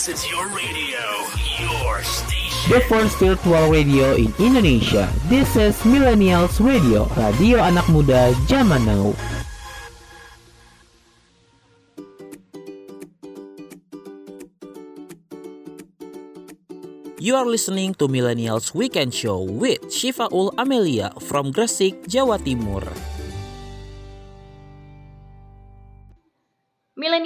This is your radio, your station. The first virtual radio in Indonesia. This is Millennials Radio, radio anak muda zaman now. You are listening to Millennials Weekend Show with Shifaul Amelia from Gresik, Jawa Timur.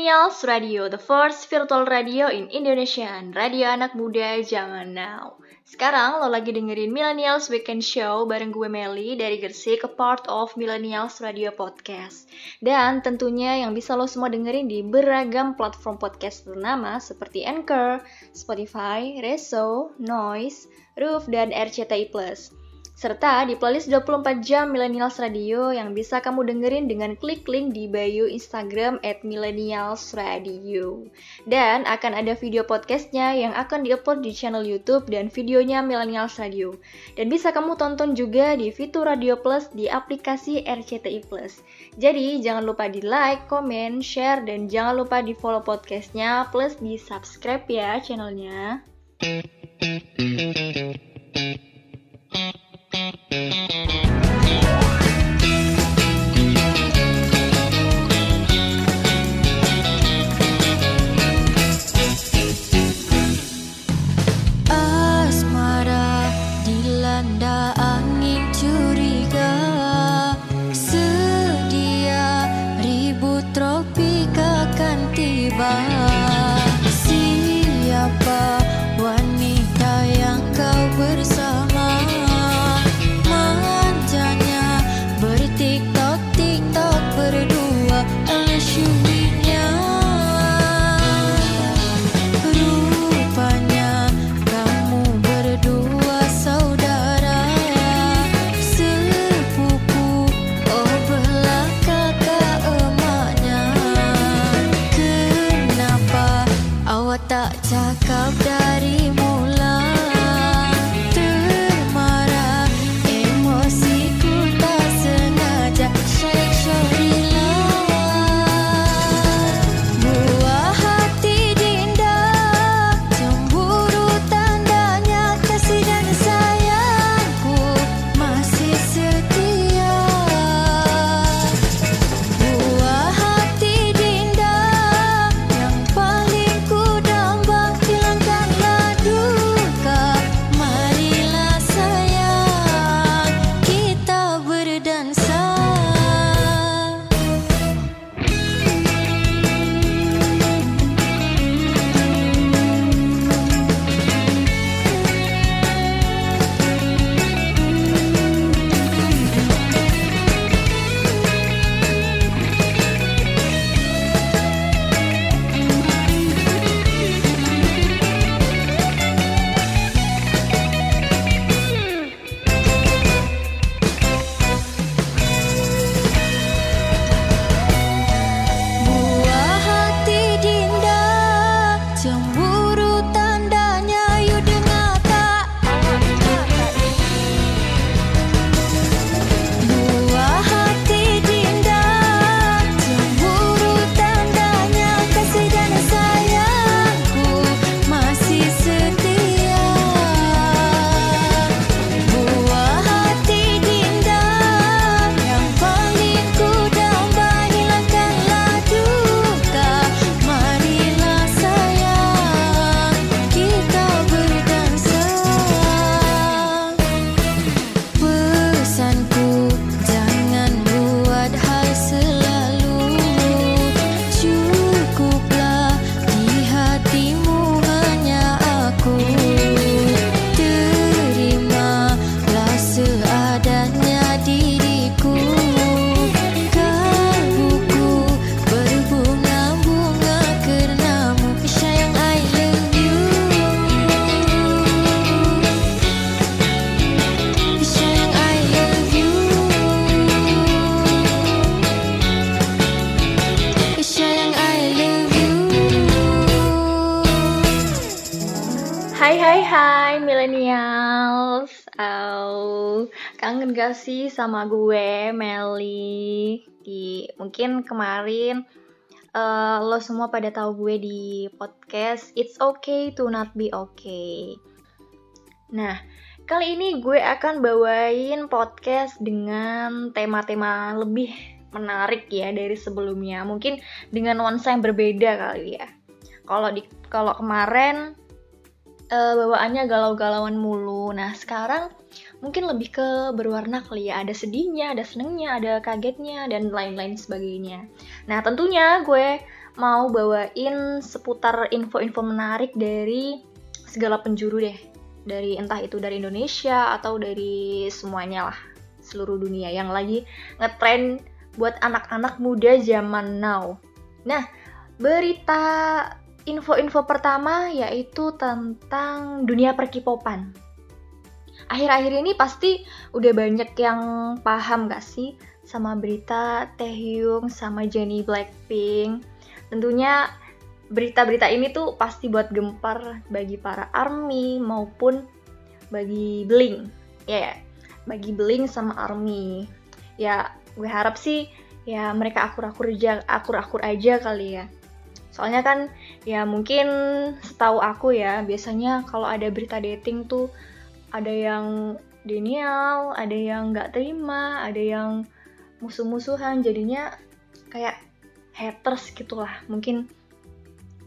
Millennials Radio, the first virtual radio in Indonesia radio anak muda zaman now. Sekarang lo lagi dengerin Millennials Weekend Show bareng gue Meli dari Gresik, a part of Millennials Radio Podcast. Dan tentunya yang bisa lo semua dengerin di beragam platform podcast ternama seperti Anchor, Spotify, Reso, Noise, Roof, dan RCTI+. Serta di playlist 24 jam Millennials Radio yang bisa kamu dengerin dengan klik link di bio Instagram at Millennials Radio. Dan akan ada video podcastnya yang akan diupload di channel Youtube dan videonya Millennials Radio. Dan bisa kamu tonton juga di fitur Radio Plus di aplikasi RCTI Plus. Jadi jangan lupa di like, comment, share, dan jangan lupa di follow podcastnya plus di subscribe ya channelnya. Música sama gue Meli di Mungkin kemarin eh, lo semua pada tahu gue di podcast It's Okay to Not Be Okay. Nah, kali ini gue akan bawain podcast dengan tema-tema lebih menarik ya dari sebelumnya. Mungkin dengan nuansa yang berbeda kali ya. Kalau di kalau kemarin eh, bawaannya galau-galauan mulu. Nah, sekarang mungkin lebih ke berwarna kali ya. Ada sedihnya, ada senengnya, ada kagetnya, dan lain-lain sebagainya. Nah, tentunya gue mau bawain seputar info-info menarik dari segala penjuru deh. Dari entah itu dari Indonesia atau dari semuanya lah. Seluruh dunia yang lagi ngetrend buat anak-anak muda zaman now. Nah, berita info-info pertama yaitu tentang dunia perkipopan. Akhir-akhir ini pasti udah banyak yang paham gak sih sama berita Taehyung sama Jennie Blackpink. Tentunya berita-berita ini tuh pasti buat gempar bagi para ARMY maupun bagi Blink. Ya, ya, bagi Blink sama ARMY. Ya, gue harap sih ya mereka akur-akur aja, akur-akur aja kali ya. Soalnya kan ya mungkin setahu aku ya biasanya kalau ada berita dating tuh ada yang denial, ada yang nggak terima, ada yang musuh-musuhan jadinya kayak haters gitulah mungkin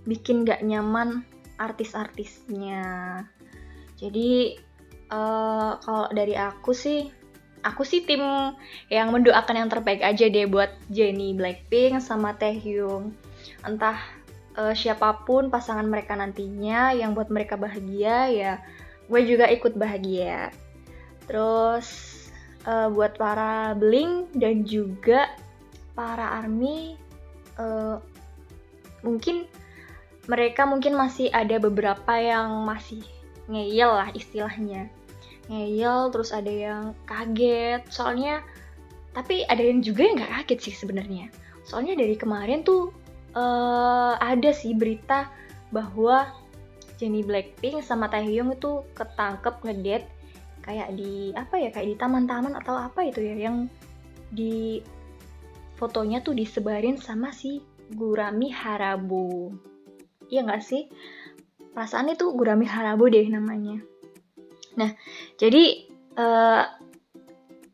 bikin nggak nyaman artis-artisnya. Jadi eh, kalau dari aku sih aku sih tim yang mendoakan yang terbaik aja deh buat Jennie Blackpink sama Taehyung. Entah uh, siapa pun pasangan mereka nantinya yang buat mereka bahagia ya gue juga ikut bahagia. Terus uh, buat para Blink dan juga para ARMY uh, mungkin mereka mungkin masih ada beberapa yang masih ngeyel lah istilahnya. Ngeyel terus ada yang kaget. Soalnya tapi ada yang juga yang nggak kaget sih sebenarnya. Soalnya dari kemarin tuh uh, ada sih berita bahwa Jennie Blackpink sama Taehyung itu ketangkep ngedate kayak di apa ya kayak di taman-taman atau apa itu ya yang di fotonya tuh disebarin sama si Gurami Harabu. Iya nggak sih? Perasaan itu Gurami Harabu deh namanya. Nah, jadi uh,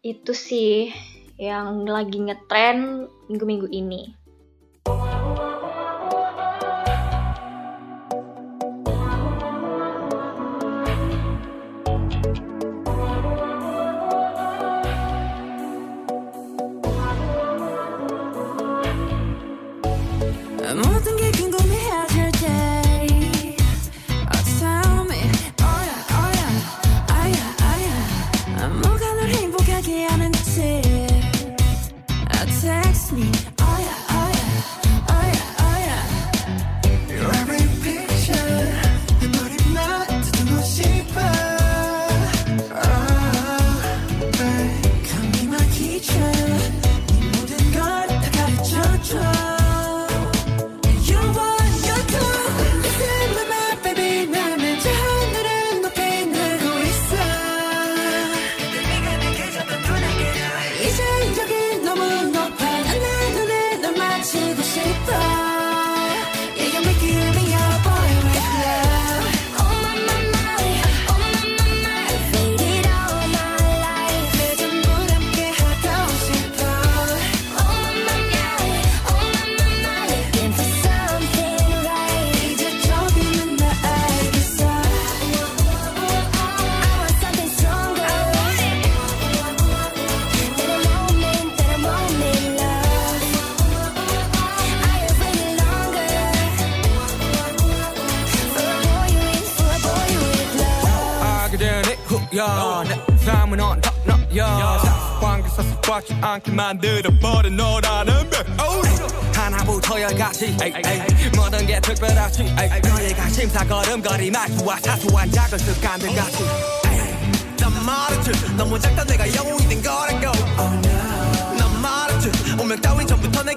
itu sih yang lagi ngetren minggu-minggu ini. 않게 만들어버린 너라는 배 하나부터 열까지. 모든 게 특별하지 너희가 심사걸음거리 말투와 사소한 작은 습관들 같이 에이. 난 말했지 너무 작다 내가 영웅이 된 거라고 난 말했지 운명 따윈 전부터 내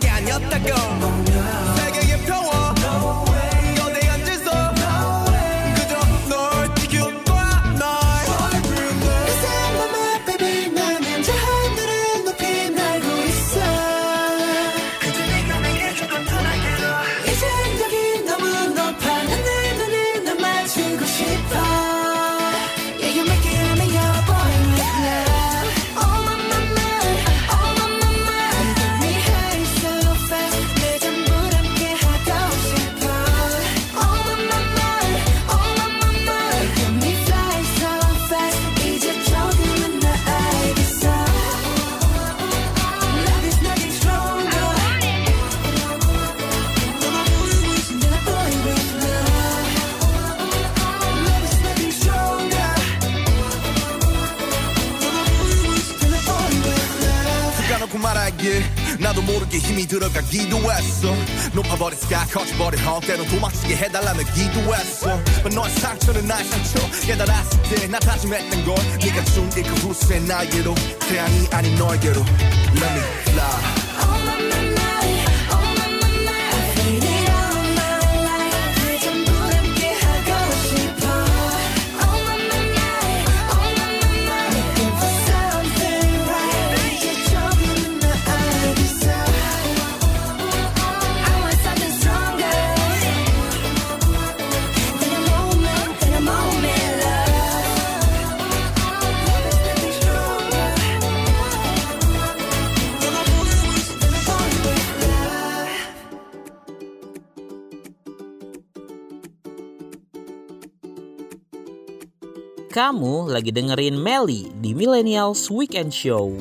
힘이 들어가 기도 했어. 높아버린 sky 커져버린 헛 때론 도망치게 해달라며 기도했어. But 너의 상처는 나의 상처. 깨달았을 때 나 다짐했던 걸 네가 준그 후세 나에게로. 태양이 아닌 너에게로. Let me fly Kamu lagi dengerin Melly di Millennials Weekend Show.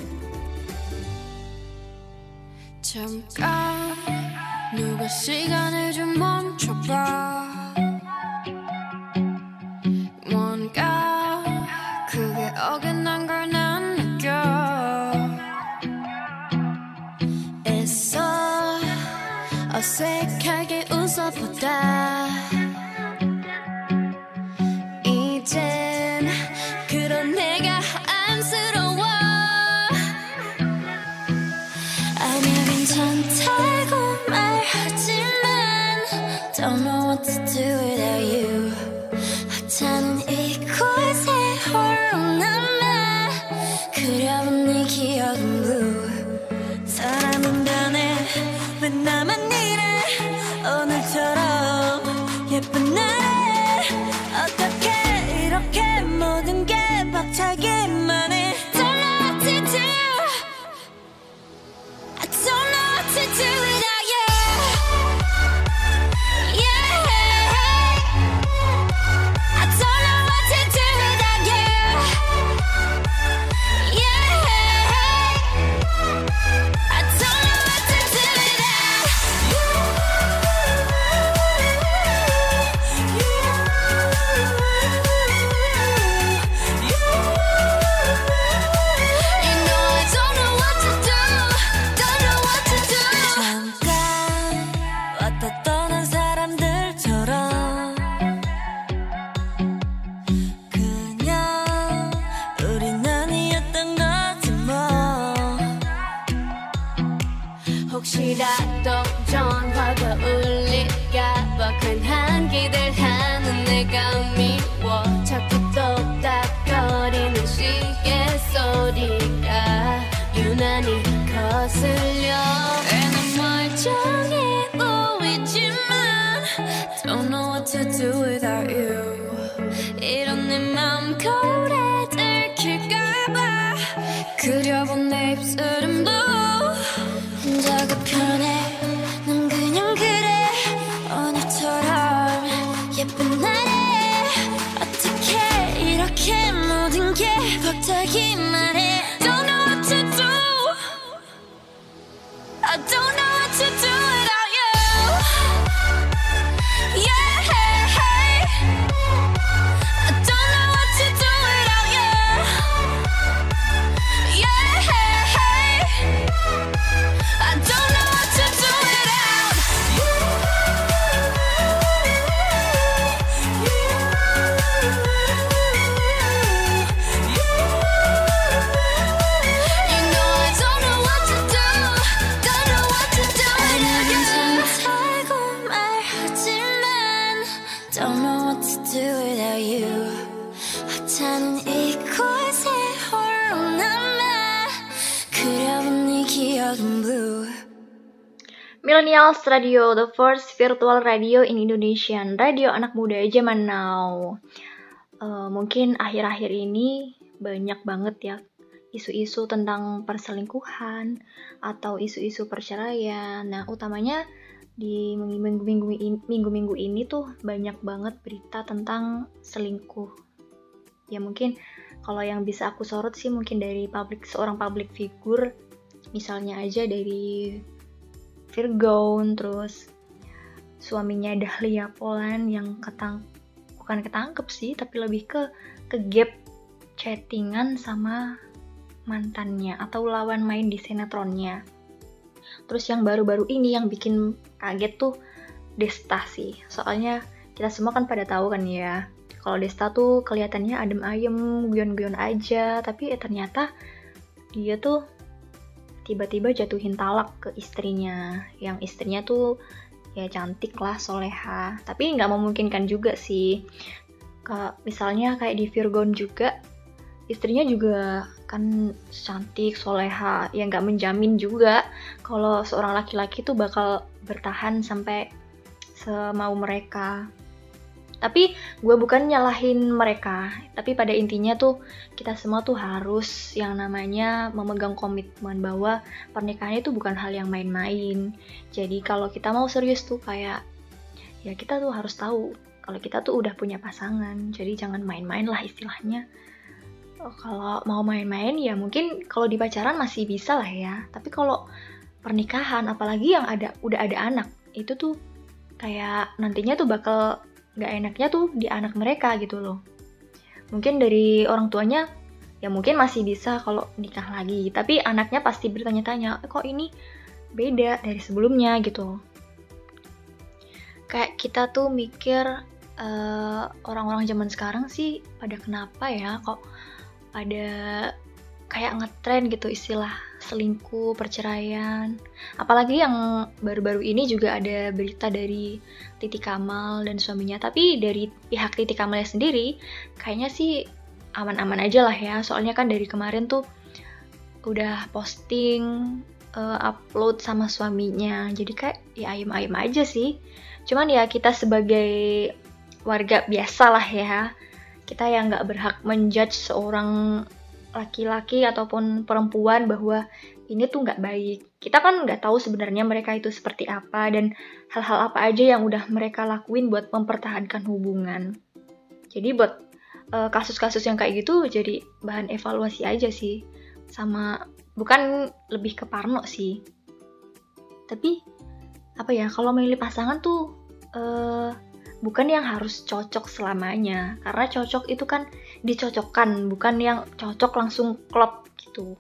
잠깐 누가 시간을 좀 멈춰봐 뭔가 그게 어긋난 걸 난 느껴 애써 어색하게 웃어보다 Millennials Radio, the first virtual radio in Indonesian, radio anak muda zaman now. Eh, mungkin akhir-akhir ini banyak banget ya isu-isu tentang perselingkuhan atau isu-isu perceraian. Nah, utamanya di minggu-minggu ini, ini tuh banyak banget berita tentang selingkuh. Ya mungkin kalau yang bisa aku sorot sih mungkin dari public seorang public figure, misalnya aja dari Virgon, terus suaminya Dahlia Polan yang ketang bukan ketangkep sih, tapi lebih ke ke gap chattingan sama mantannya atau lawan main di sinetronnya. Terus yang baru-baru ini yang bikin kaget tuh Desta sih. Soalnya kita semua kan pada tahu kan ya. Kalau Desta tuh kelihatannya adem ayem, guyon-guyon aja, tapi eh, ternyata dia tuh tiba-tiba jatuhin talak ke istrinya. Yang istrinya tuh ya cantik lah, soleha. Tapi nggak memungkinkan juga sih. Ke, misalnya kayak di Virgon juga, istrinya juga kan cantik, soleha, ya nggak menjamin juga kalau seorang laki-laki tuh bakal bertahan sampai semau mereka. Tapi gue bukan nyalahin mereka, tapi pada intinya tuh kita semua tuh harus yang namanya memegang komitmen bahwa pernikahan itu bukan hal yang main-main. Jadi kalau kita mau serius tuh kayak ya kita tuh harus tahu kalau kita tuh udah punya pasangan. Jadi jangan main-main lah istilahnya. Oh, kalau mau main-main ya mungkin kalau di pacaran masih bisa lah ya. Tapi kalau pernikahan apalagi yang ada udah ada anak itu tuh kayak nantinya tuh bakal nggak enaknya tuh di anak mereka gitu loh. Mungkin dari orang tuanya ya mungkin masih bisa kalau nikah lagi. Tapi anaknya pasti bertanya-tanya kok ini beda dari sebelumnya gitu. Kayak kita tuh mikir eh, orang-orang zaman sekarang sih pada kenapa ya kok ada kayak ngetren gitu istilah selingkuh, perceraian. Apalagi yang baru-baru ini juga ada berita dari Titi Kamal dan suaminya. Tapi dari pihak Titi Kamalnya sendiri, kayaknya sih aman-aman aja lah ya. Soalnya kan dari kemarin tuh udah posting, uh, upload sama suaminya. Jadi kayak ya ayem-ayem aja sih. Cuman ya kita sebagai warga biasa lah ya kita yang nggak berhak menjudge seorang laki-laki ataupun perempuan bahwa ini tuh nggak baik. Kita kan nggak tahu sebenarnya mereka itu seperti apa dan hal-hal apa aja yang udah mereka lakuin buat mempertahankan hubungan. Jadi buat eh, kasus-kasus yang kayak gitu jadi bahan evaluasi aja sih. Sama bukan lebih ke parno sih. Tapi apa ya kalau milih pasangan tuh eh bukan yang harus cocok selamanya karena cocok itu kan dicocokkan bukan yang cocok langsung klop gitu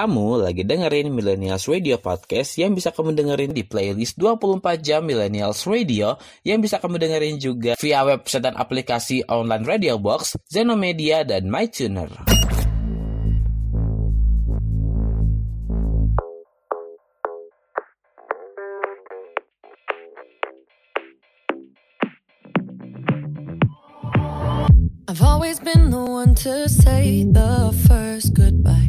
Kamu lagi dengerin Millennials Radio Podcast yang bisa kamu dengerin di playlist 24 jam Millennials Radio yang bisa kamu dengerin juga via website dan aplikasi online Radio Box, Zenomedia, dan MyTuner. I've always been the one to say the first goodbye.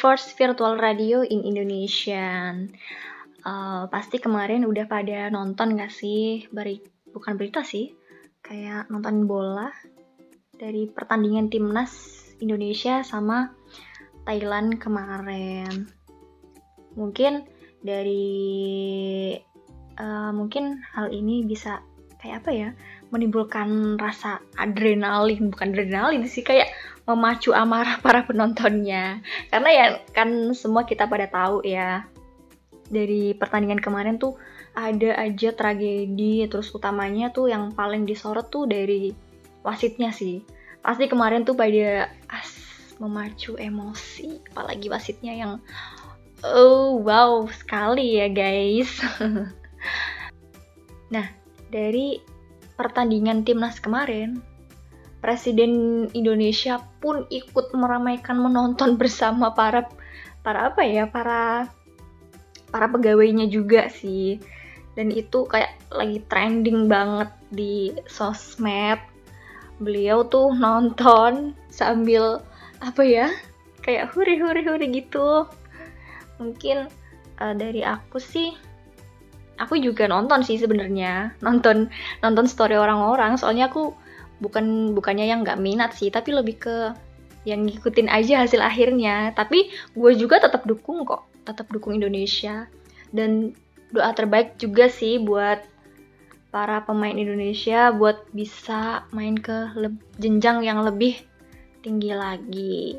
First virtual radio in Indonesia. Eh, pasti kemarin udah pada nonton gak sih? Beri, bukan berita sih, kayak nonton bola dari pertandingan timnas Indonesia sama Thailand kemarin. Mungkin dari eh, mungkin hal ini bisa kayak apa ya? menimbulkan rasa adrenalin, bukan adrenalin sih kayak memacu amarah para penontonnya. Karena ya kan semua kita pada tahu ya dari pertandingan kemarin tuh ada aja tragedi terus utamanya tuh yang paling disorot tuh dari wasitnya sih. Pasti kemarin tuh pada as memacu emosi apalagi wasitnya yang oh wow sekali ya guys. nah, dari pertandingan timnas kemarin, Presiden Indonesia pun ikut meramaikan menonton bersama para para apa ya para para pegawainya juga sih. Dan itu kayak lagi trending banget di sosmed. Beliau tuh nonton sambil apa ya kayak huri huri huri gitu. Mungkin eh, dari aku sih aku juga nonton sih sebenarnya. Nonton nonton story orang-orang. Soalnya aku bukan bukannya yang nggak minat sih tapi lebih ke yang ngikutin aja hasil akhirnya tapi gue juga tetap dukung kok tetap dukung Indonesia dan doa terbaik juga sih buat para pemain Indonesia buat bisa main ke jenjang yang lebih tinggi lagi.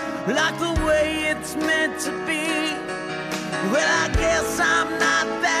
like the way it's meant to be. Well, I guess I'm not that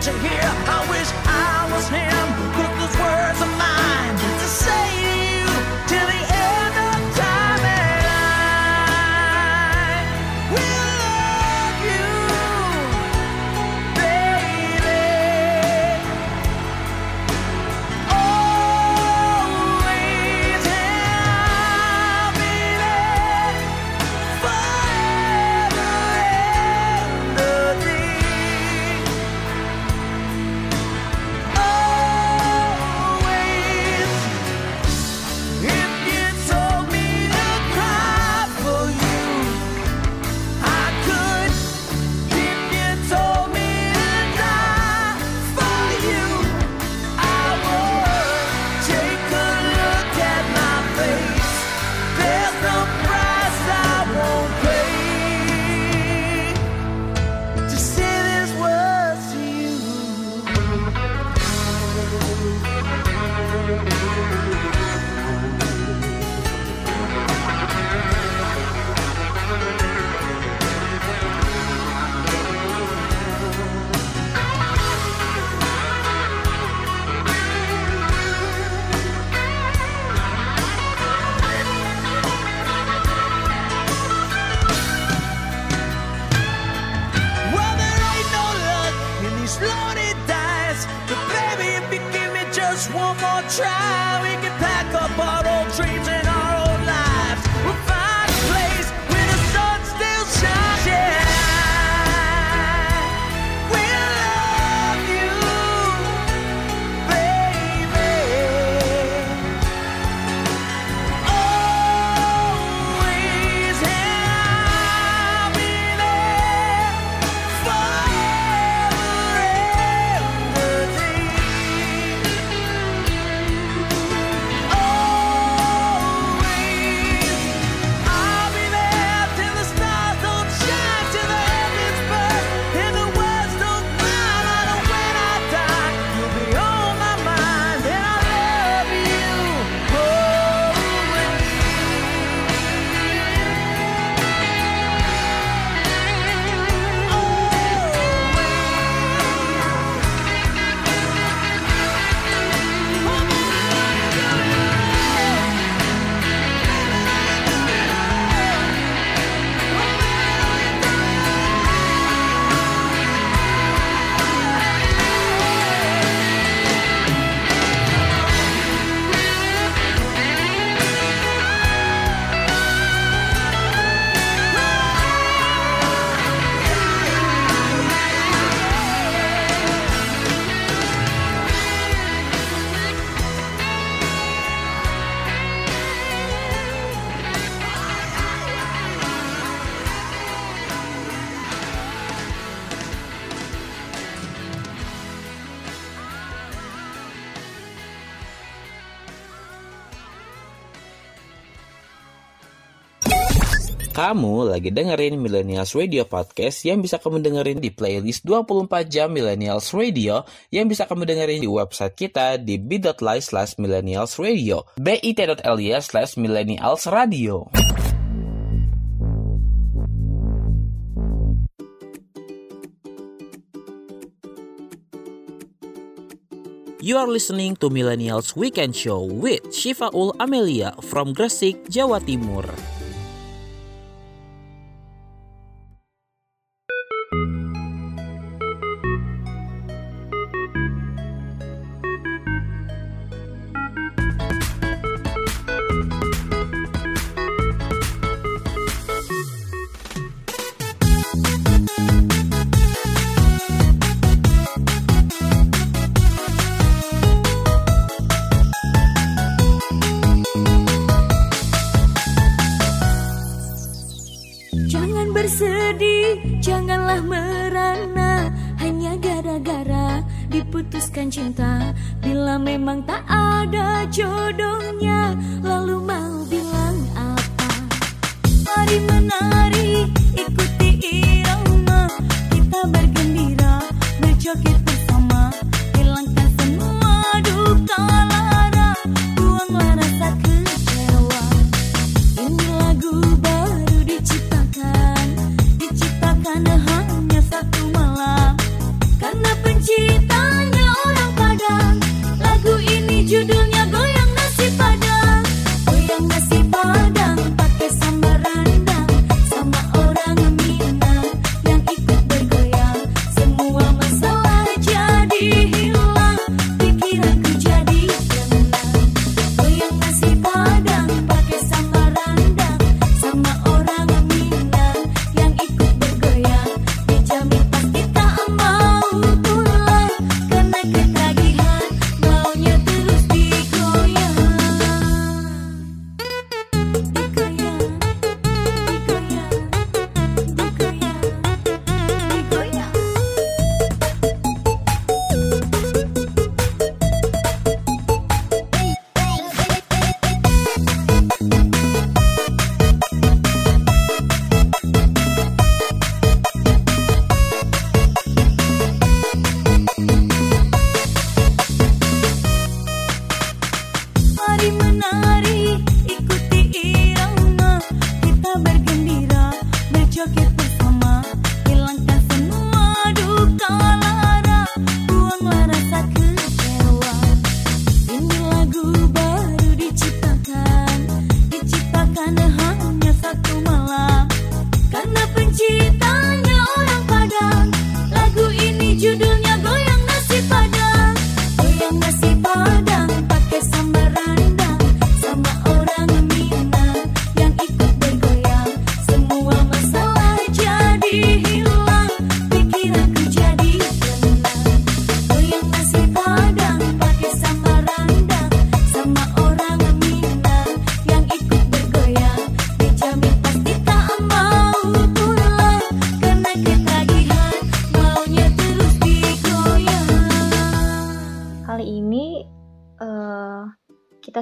to hear. I wish I was him, but those words are mine to say just one more try, we can pack up our Kamu lagi dengerin Millennials Radio Podcast yang bisa kamu dengerin di playlist 24 jam Millennials Radio yang bisa kamu dengerin di website kita di bit.ly slash millennials radio bit.ly slash millennials radio You are listening to Millennials Weekend Show with Shifaul Amelia from Gresik, Jawa Timur.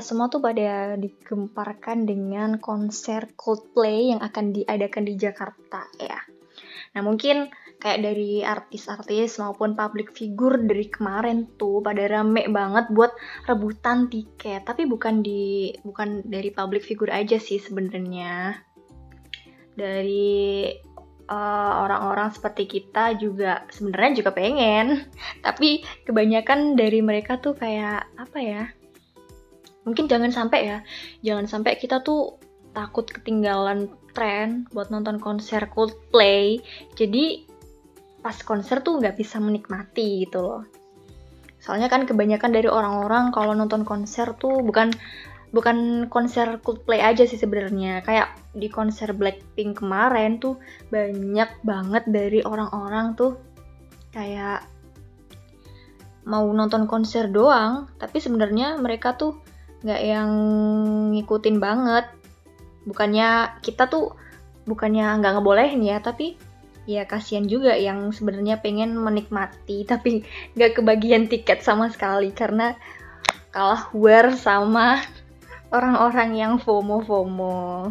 Semua tuh pada digemparkan dengan konser Coldplay yang akan diadakan di Jakarta ya. Nah mungkin kayak dari artis-artis maupun public figure dari kemarin tuh pada rame banget buat rebutan tiket. Tapi bukan di bukan dari public figure aja sih sebenarnya. Dari eh, orang-orang seperti kita juga sebenarnya juga pengen. Tapi kebanyakan dari mereka tuh kayak apa ya? Mungkin jangan sampai ya. Jangan sampai kita tuh takut ketinggalan tren buat nonton konser Coldplay. Jadi pas konser tuh nggak bisa menikmati gitu loh. Soalnya kan kebanyakan dari orang-orang kalau nonton konser tuh bukan bukan konser Coldplay aja sih sebenarnya. Kayak di konser Blackpink kemarin tuh banyak banget dari orang-orang tuh kayak mau nonton konser doang, tapi sebenarnya mereka tuh nggak yang ngikutin banget. Bukannya kita tuh bukannya nggak ngebolehin ya, tapi ya kasihan juga yang sebenarnya pengen menikmati tapi nggak kebagian tiket sama sekali karena kalah war sama orang-orang yang FOMO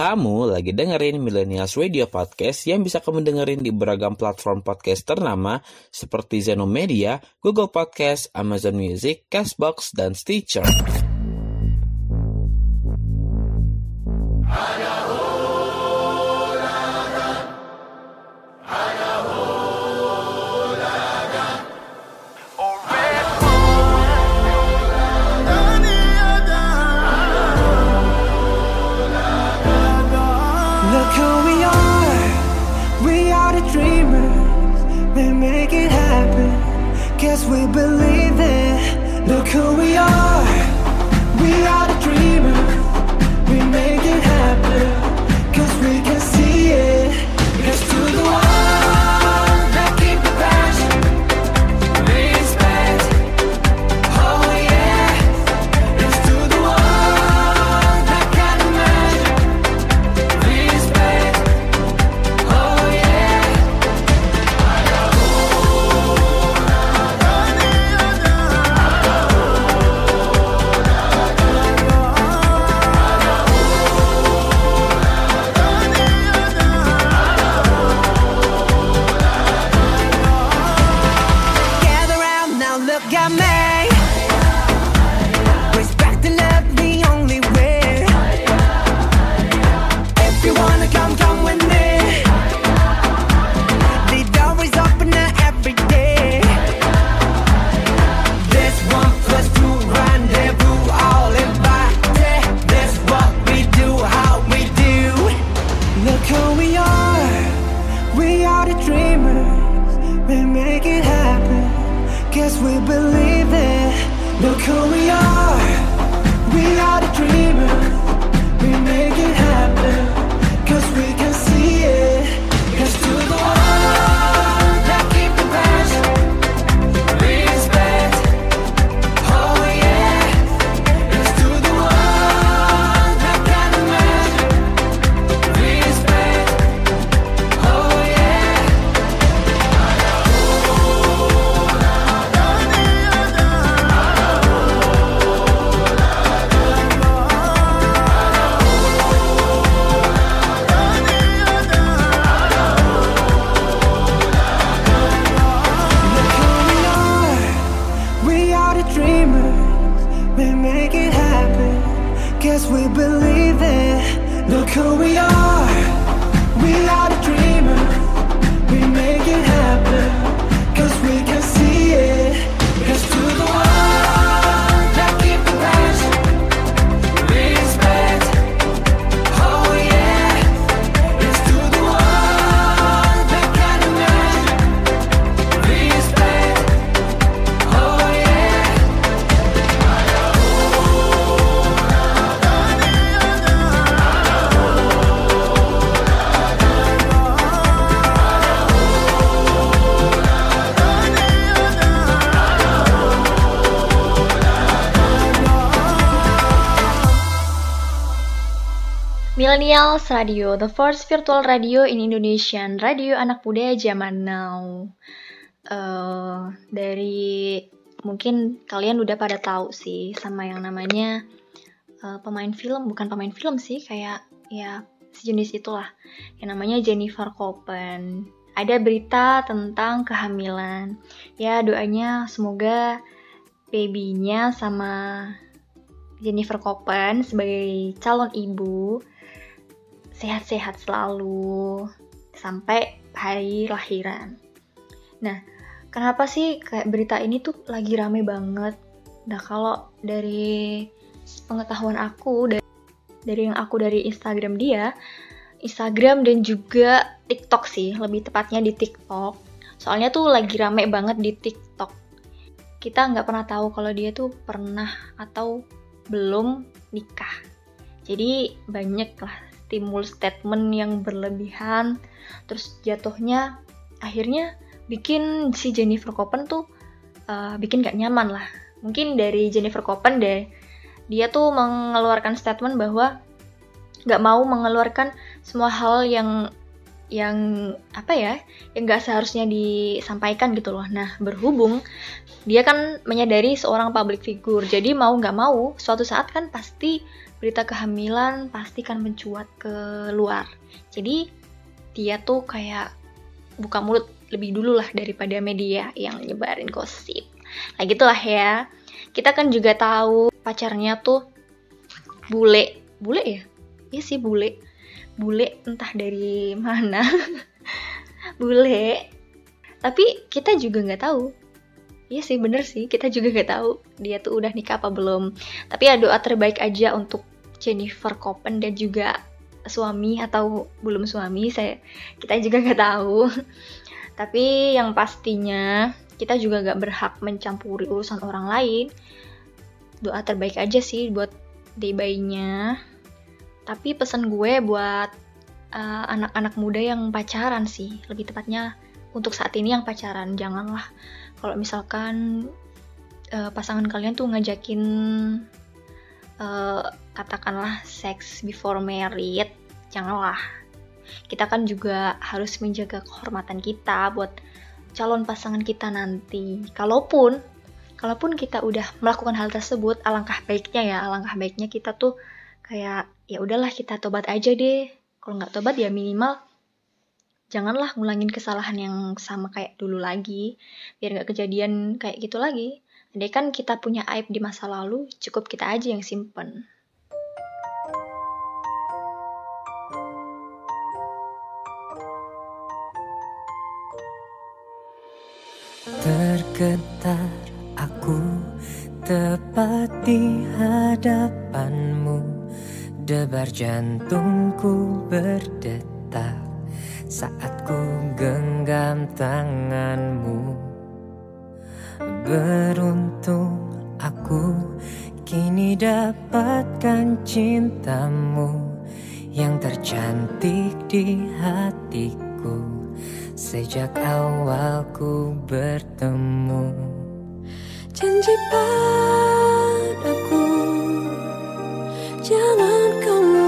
Kamu lagi dengerin Millennials Radio Podcast yang bisa kamu dengerin di beragam platform podcast ternama seperti Zenomedia, Google Podcast, Amazon Music, Castbox, dan Stitcher. Believe it. Look who we are. We are Millennials Radio, the first virtual radio in Indonesian, radio anak muda zaman now. Eh, dari mungkin kalian udah pada tahu sih sama yang namanya eh, pemain film, bukan pemain film sih, kayak ya sejenis itulah. Yang namanya Jennifer Copen. Ada berita tentang kehamilan. Ya doanya semoga babynya sama Jennifer Copen sebagai calon ibu sehat-sehat selalu sampai hari lahiran. Nah, kenapa sih kayak berita ini tuh lagi rame banget? Nah, kalau dari pengetahuan aku dari, dari yang aku dari Instagram dia, Instagram dan juga TikTok sih, lebih tepatnya di TikTok. Soalnya tuh lagi rame banget di TikTok. Kita nggak pernah tahu kalau dia tuh pernah atau belum nikah. Jadi banyak lah timbul statement yang berlebihan, terus jatuhnya akhirnya bikin si Jennifer Copen tuh uh, bikin gak nyaman lah. Mungkin dari Jennifer Copen deh, dia tuh mengeluarkan statement bahwa gak mau mengeluarkan semua hal yang yang apa ya yang nggak seharusnya disampaikan gitu loh nah berhubung dia kan menyadari seorang public figure jadi mau nggak mau suatu saat kan pasti berita kehamilan pasti kan mencuat ke luar. Jadi dia tuh kayak buka mulut lebih dulu lah daripada media yang nyebarin gosip. Nah gitulah ya. Kita kan juga tahu pacarnya tuh bule. Bule ya? Iya sih bule. Bule entah dari mana. Bule. Tapi kita juga nggak tahu. Iya sih bener sih. Kita juga nggak tahu dia tuh udah nikah apa belum. Tapi ya doa terbaik aja untuk Jennifer Copen dan juga suami atau belum suami saya kita juga nggak tahu. Tapi yang pastinya kita juga nggak berhak mencampuri urusan orang lain. Doa terbaik aja sih buat day bayinya. Tapi pesan gue buat uh, anak-anak muda yang pacaran sih lebih tepatnya untuk saat ini yang pacaran janganlah. Kalau misalkan uh, pasangan kalian tuh ngajakin uh, katakanlah sex before married janganlah. Kita kan juga harus menjaga kehormatan kita buat calon pasangan kita nanti. Kalaupun kalaupun kita udah melakukan hal tersebut alangkah baiknya ya alangkah baiknya kita tuh kayak ya udahlah kita tobat aja deh. Kalau nggak tobat ya minimal janganlah ngulangin kesalahan yang sama kayak dulu lagi biar nggak kejadian kayak gitu lagi Andai kan kita punya aib di masa lalu cukup kita aja yang simpen. Tergetar aku tepat di hadapanmu. Debar jantungku berdetak saat ku genggam tanganmu Beruntung aku kini dapatkan cintamu Yang tercantik di hatiku. Sejak awal ku bertemu Janji padaku Jangan kau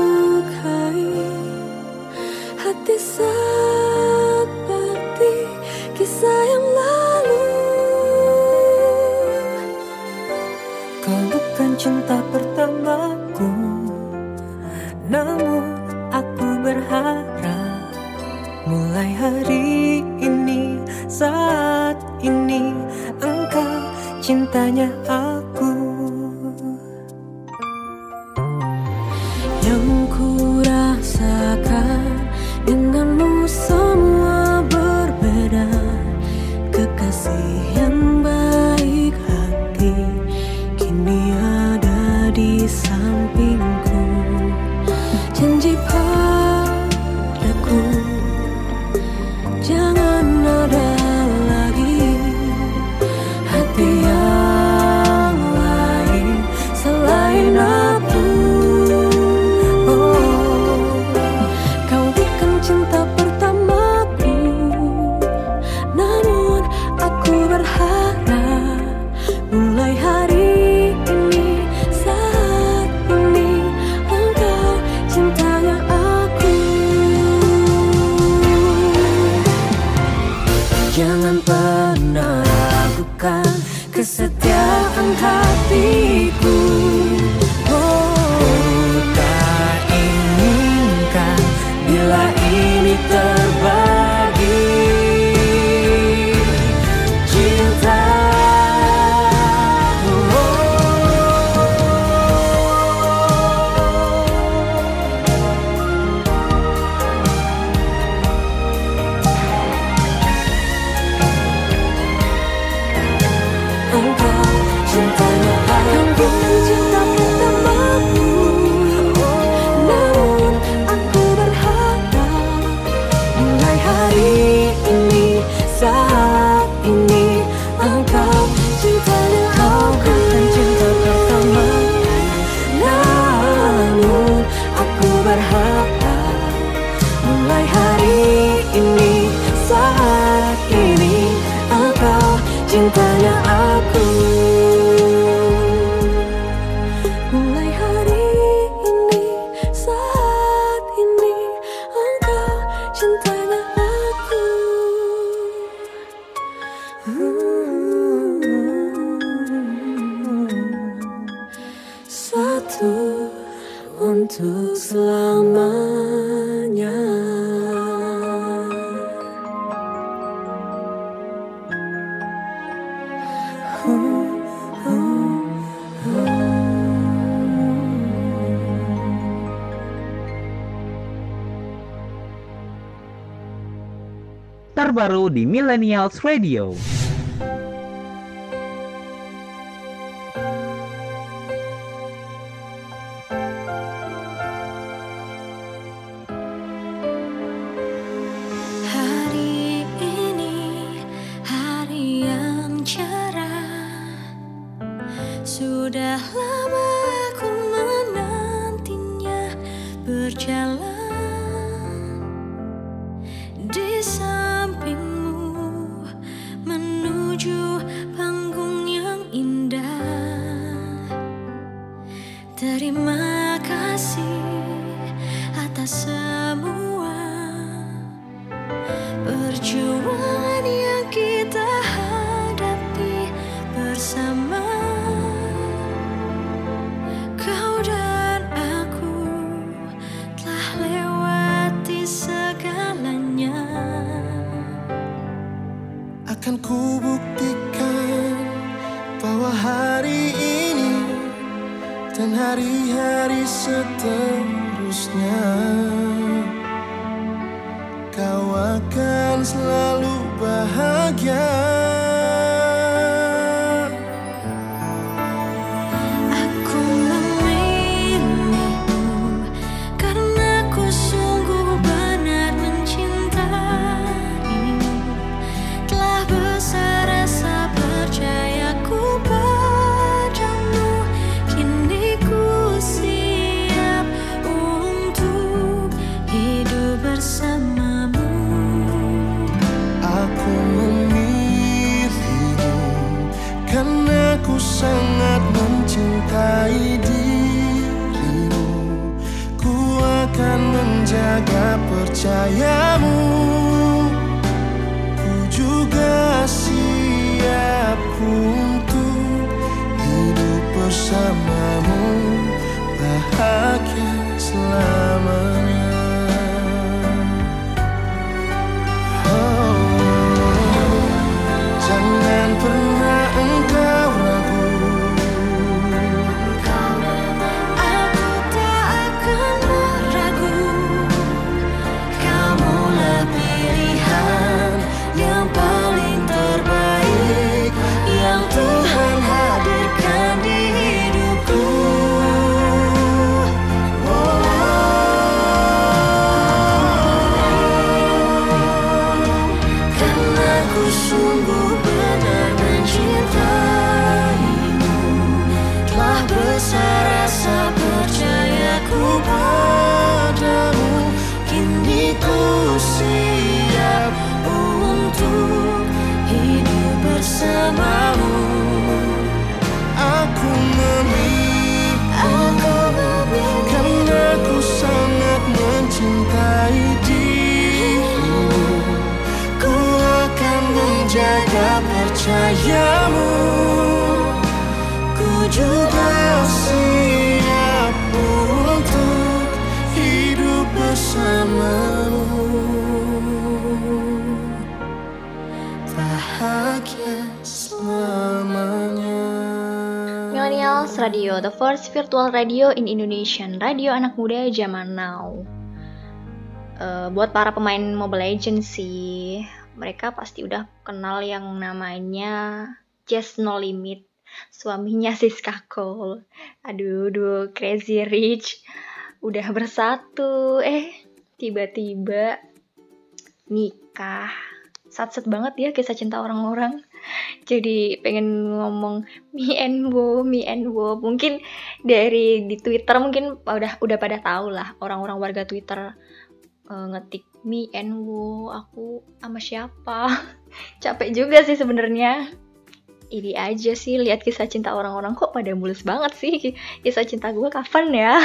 Mulai hari ini Saat ini Engkau cintanya aku Terbaru di Millennials Radio. Millennials Radio, the first virtual radio in Indonesian, radio anak muda zaman now. Eh, buat para pemain Mobile Legends sih, mereka pasti udah kenal yang namanya Just No Limit, suaminya Siska Cole. Aduh, duh, Crazy Rich udah bersatu, eh tiba-tiba nikah. Satset banget ya kisah cinta orang-orang jadi pengen ngomong me and wo, me and wo. Mungkin dari di Twitter mungkin udah udah pada tahu lah orang-orang warga Twitter eh, ngetik me and wo, aku sama siapa. Capek juga sih sebenarnya. Ini aja sih lihat kisah cinta orang-orang kok pada mulus banget sih. Kisah cinta gue kapan ya?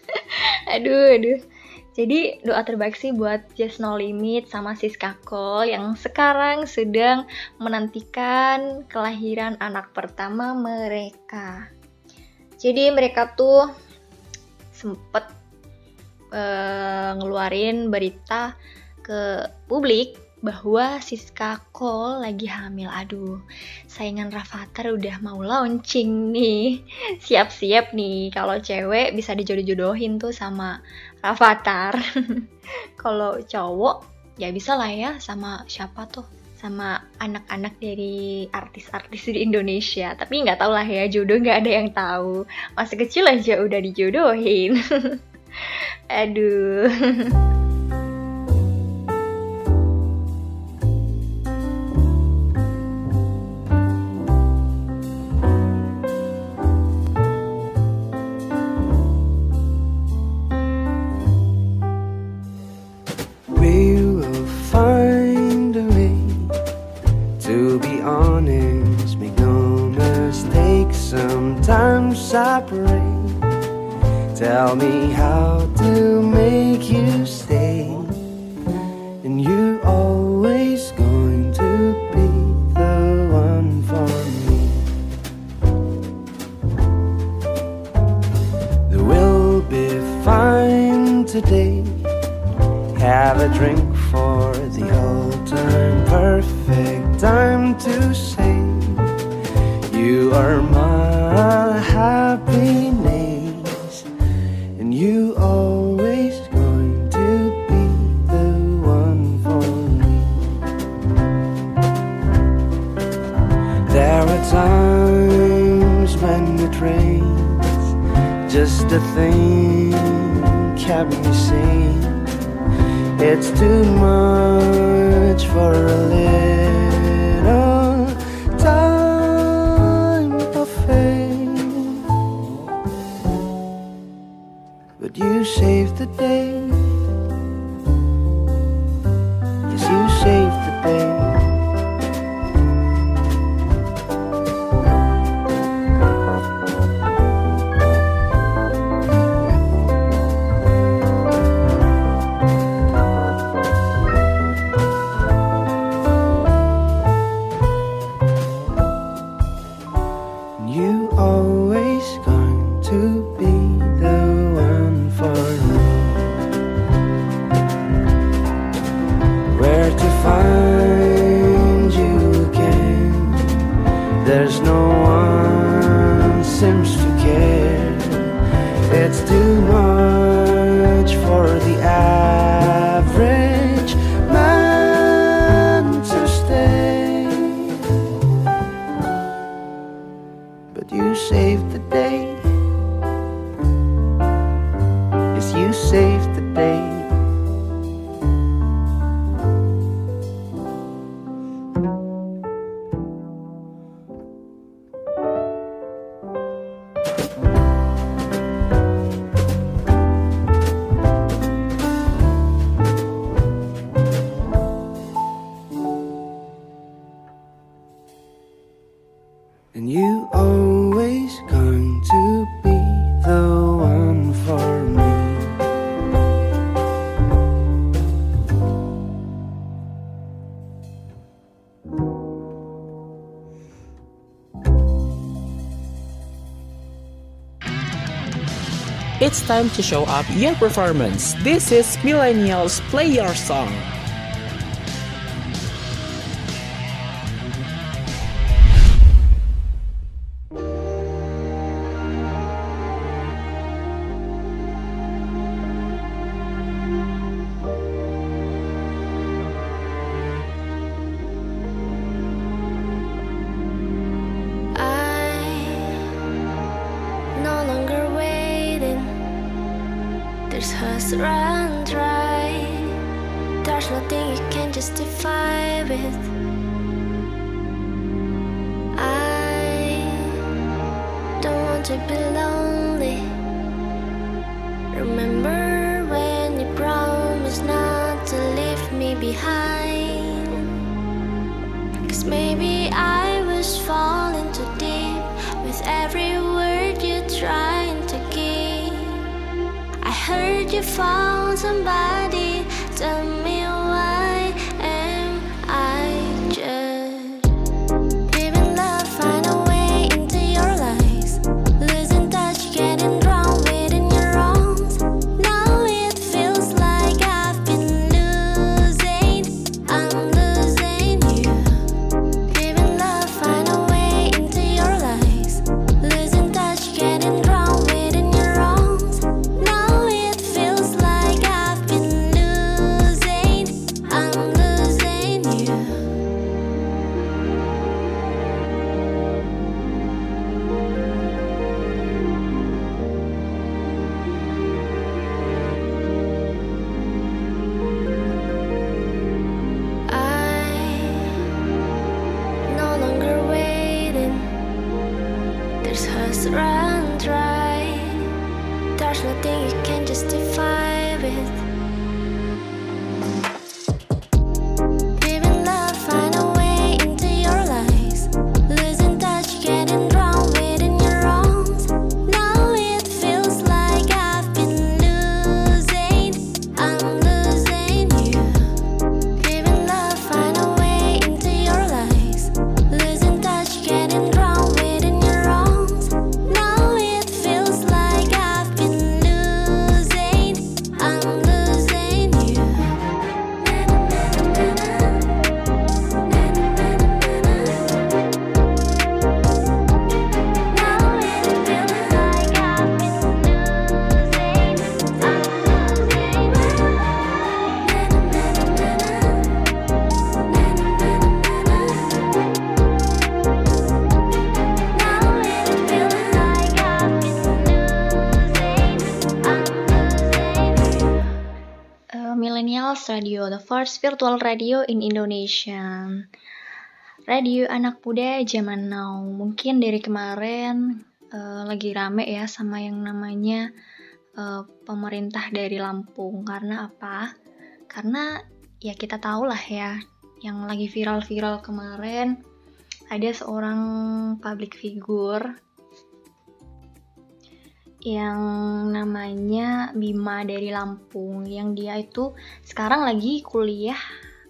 aduh, aduh. Jadi doa terbaik sih buat Just No Limit sama Siska Cole yang sekarang sedang menantikan kelahiran anak pertama mereka. Jadi mereka tuh sempet eh, ngeluarin berita ke publik bahwa Siska Cole lagi hamil. Aduh, saingan Rafathar udah mau launching nih. Siap-siap nih kalau cewek bisa dijodoh-jodohin tuh sama Rafathar. kalau cowok ya bisa lah ya sama siapa tuh? Sama anak-anak dari artis-artis di Indonesia. Tapi nggak tahu lah ya jodoh nggak ada yang tahu. Masih kecil aja udah dijodohin. Aduh Separate. Tell me how to make you stay, and you always going to be the one for me. There will be fine today. Have a drink for the old time, perfect time to say you are my and you always going to be the one for me. There are times when it rains, just a thing. It's too much for a little you saved the day. Yes, you saved the day. You always going to It's time to show up your performance. This is Millennials Play Your Song. First virtual radio in Indonesia. Radio anak muda zaman now. Mungkin dari kemarin eh, lagi rame ya sama yang namanya eh, pemerintah dari Lampung. Karena apa? Karena ya kita tahu lah ya, yang lagi viral-viral kemarin ada seorang public figure yang namanya Bima dari Lampung yang dia itu sekarang lagi kuliah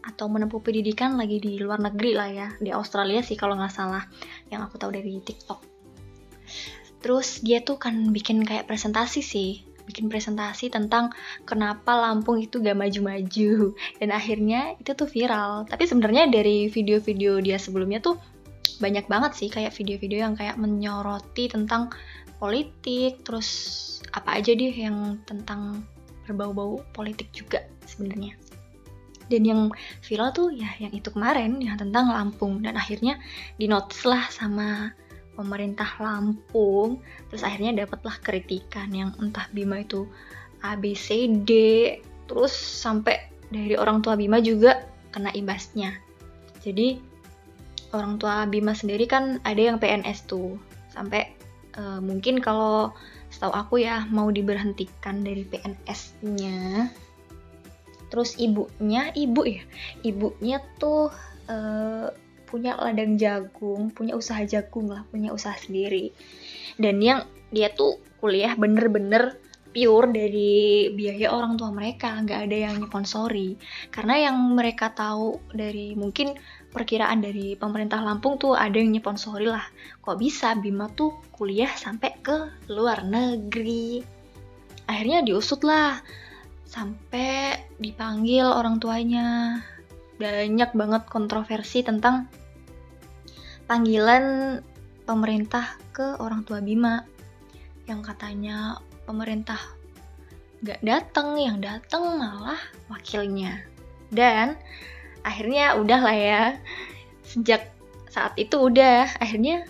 atau menempuh pendidikan lagi di luar negeri lah ya di Australia sih kalau nggak salah yang aku tahu dari TikTok. Terus dia tuh kan bikin kayak presentasi sih bikin presentasi tentang kenapa Lampung itu gak maju-maju. Dan akhirnya itu tuh viral. Tapi sebenarnya dari video-video dia sebelumnya tuh banyak banget sih kayak video-video yang kayak menyoroti tentang politik terus apa aja deh yang tentang berbau-bau politik juga sebenarnya. Dan yang viral tuh ya yang itu kemarin yang tentang Lampung. Dan akhirnya dinotis lah sama pemerintah Lampung. Terus akhirnya dapatlah kritikan yang entah Bima itu ABCD terus sampai dari orang tua Bima juga kena imbasnya. Jadi orang tua Bima sendiri kan ada yang PNS tuh. Sampai eh, mungkin kalau setahu aku ya mau diberhentikan dari PNS-nya terus ibunya ibu ya ibunya tuh eh, punya ladang jagung punya usaha jagung lah punya usaha sendiri. Dan yang dia tuh kuliah bener-bener pure dari biaya orang tua mereka nggak ada yang nyponsori karena yang mereka tahu dari mungkin perkiraan dari pemerintah Lampung tuh ada yang nyponsori lah. Kok bisa Bima tuh kuliah sampai ke luar negeri? Akhirnya diusut lah sampai dipanggil orang tuanya. Banyak banget kontroversi tentang panggilan pemerintah ke orang tua Bima. Yang katanya pemerintah gak datang yang datang malah wakilnya. Dan akhirnya udah lah ya. Sejak saat itu udah akhirnya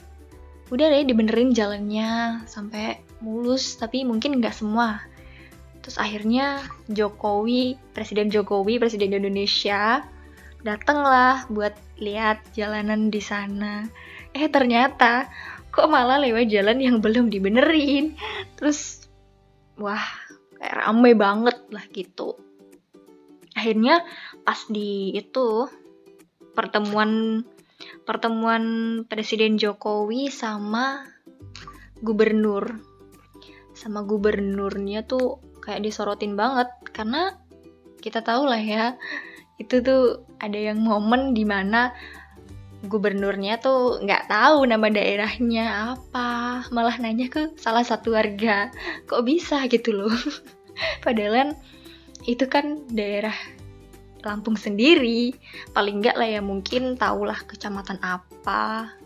udah deh dibenerin jalannya sampai mulus tapi mungkin nggak semua. Terus akhirnya Jokowi presiden Jokowi presiden Indonesia datanglah buat lihat jalanan di sana. Eh ternyata kok malah lewat jalan yang belum dibenerin. Terus wah kayak rame banget lah gitu. Akhirnya pas di itu pertemuan pertemuan presiden Jokowi sama gubernur. Sama gubernurnya tuh kayak disorotin banget karena kita tahu lah ya itu tuh ada yang momen di mana gubernurnya tuh nggak tahu nama daerahnya apa malah nanya ke salah satu warga kok bisa? gitu loh. Padahal kan itu kan daerah Lampung sendiri. Paling nggak lah ya mungkin tahulah kecamatan apa.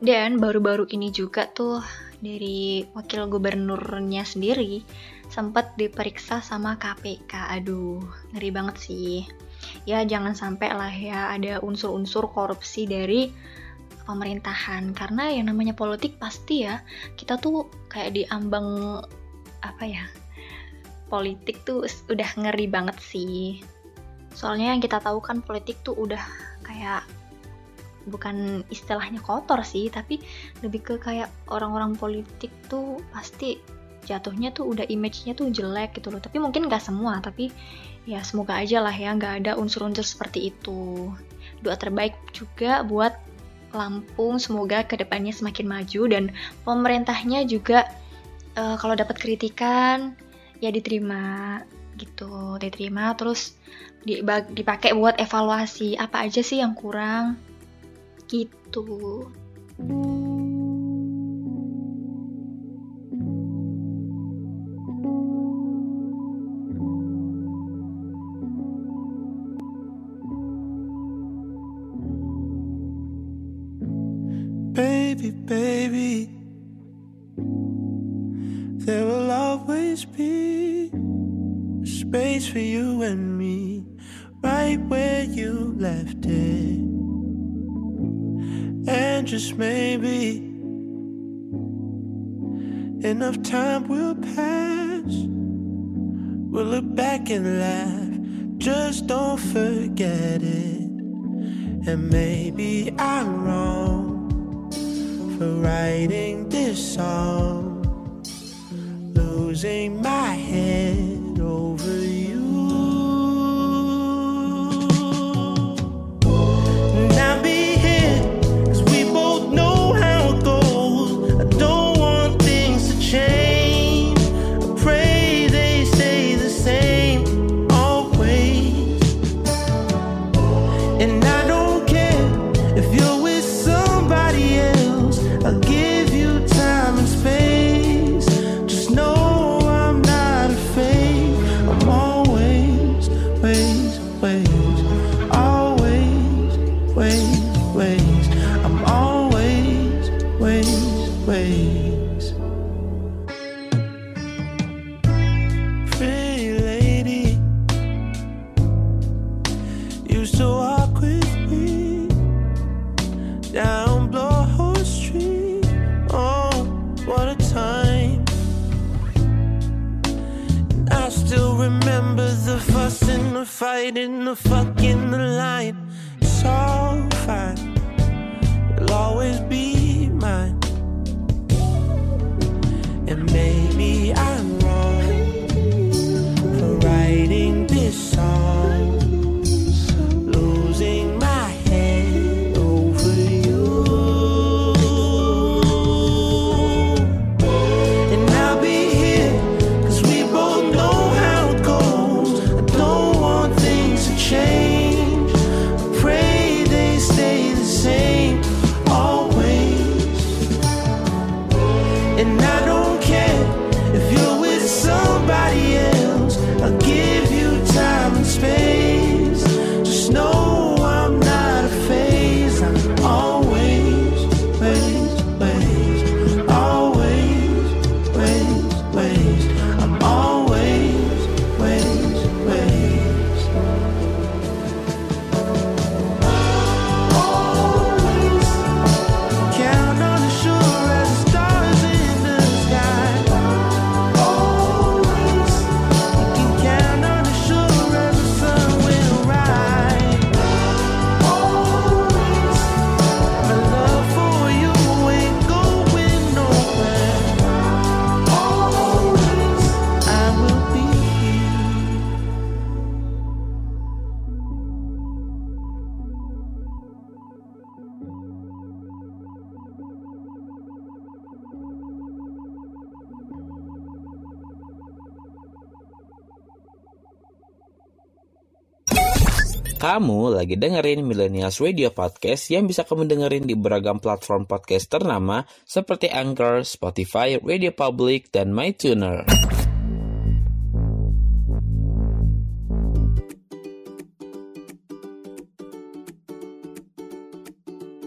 Dan baru-baru ini juga tuh dari wakil gubernurnya sendiri sempat diperiksa sama KPK aduh ngeri banget sih. Ya jangan sampai lah ya ada unsur-unsur korupsi dari pemerintahan. Karena yang namanya politik pasti ya kita tuh kayak diambang apa ya politik tuh udah ngeri banget sih soalnya yang kita tahu kan politik tuh udah kayak bukan istilahnya kotor sih tapi lebih ke kayak orang-orang politik tuh pasti jatuhnya tuh udah image-nya tuh jelek gitu loh. Tapi mungkin nggak semua, tapi ya semoga aja lah ya nggak ada unsur-unsur seperti itu. Doa terbaik juga buat Lampung, semoga ke depannya semakin maju dan pemerintahnya juga eh, kalau dapat kritikan ya diterima gitu, diterima terus dipakai buat evaluasi apa aja sih yang kurang gitu. Baby, baby, there will always be space for you and me, right where you left it. And just maybe enough time will pass. We'll look back and laugh, just don't forget it. And maybe I'm wrong for writing this song, losing my head over you. The fight and the fucking the Kamu lagi dengerin Millennials Radio Podcast yang bisa kamu dengerin di beragam platform podcast ternama seperti Anchor, Spotify, Radio Public, dan MyTuner.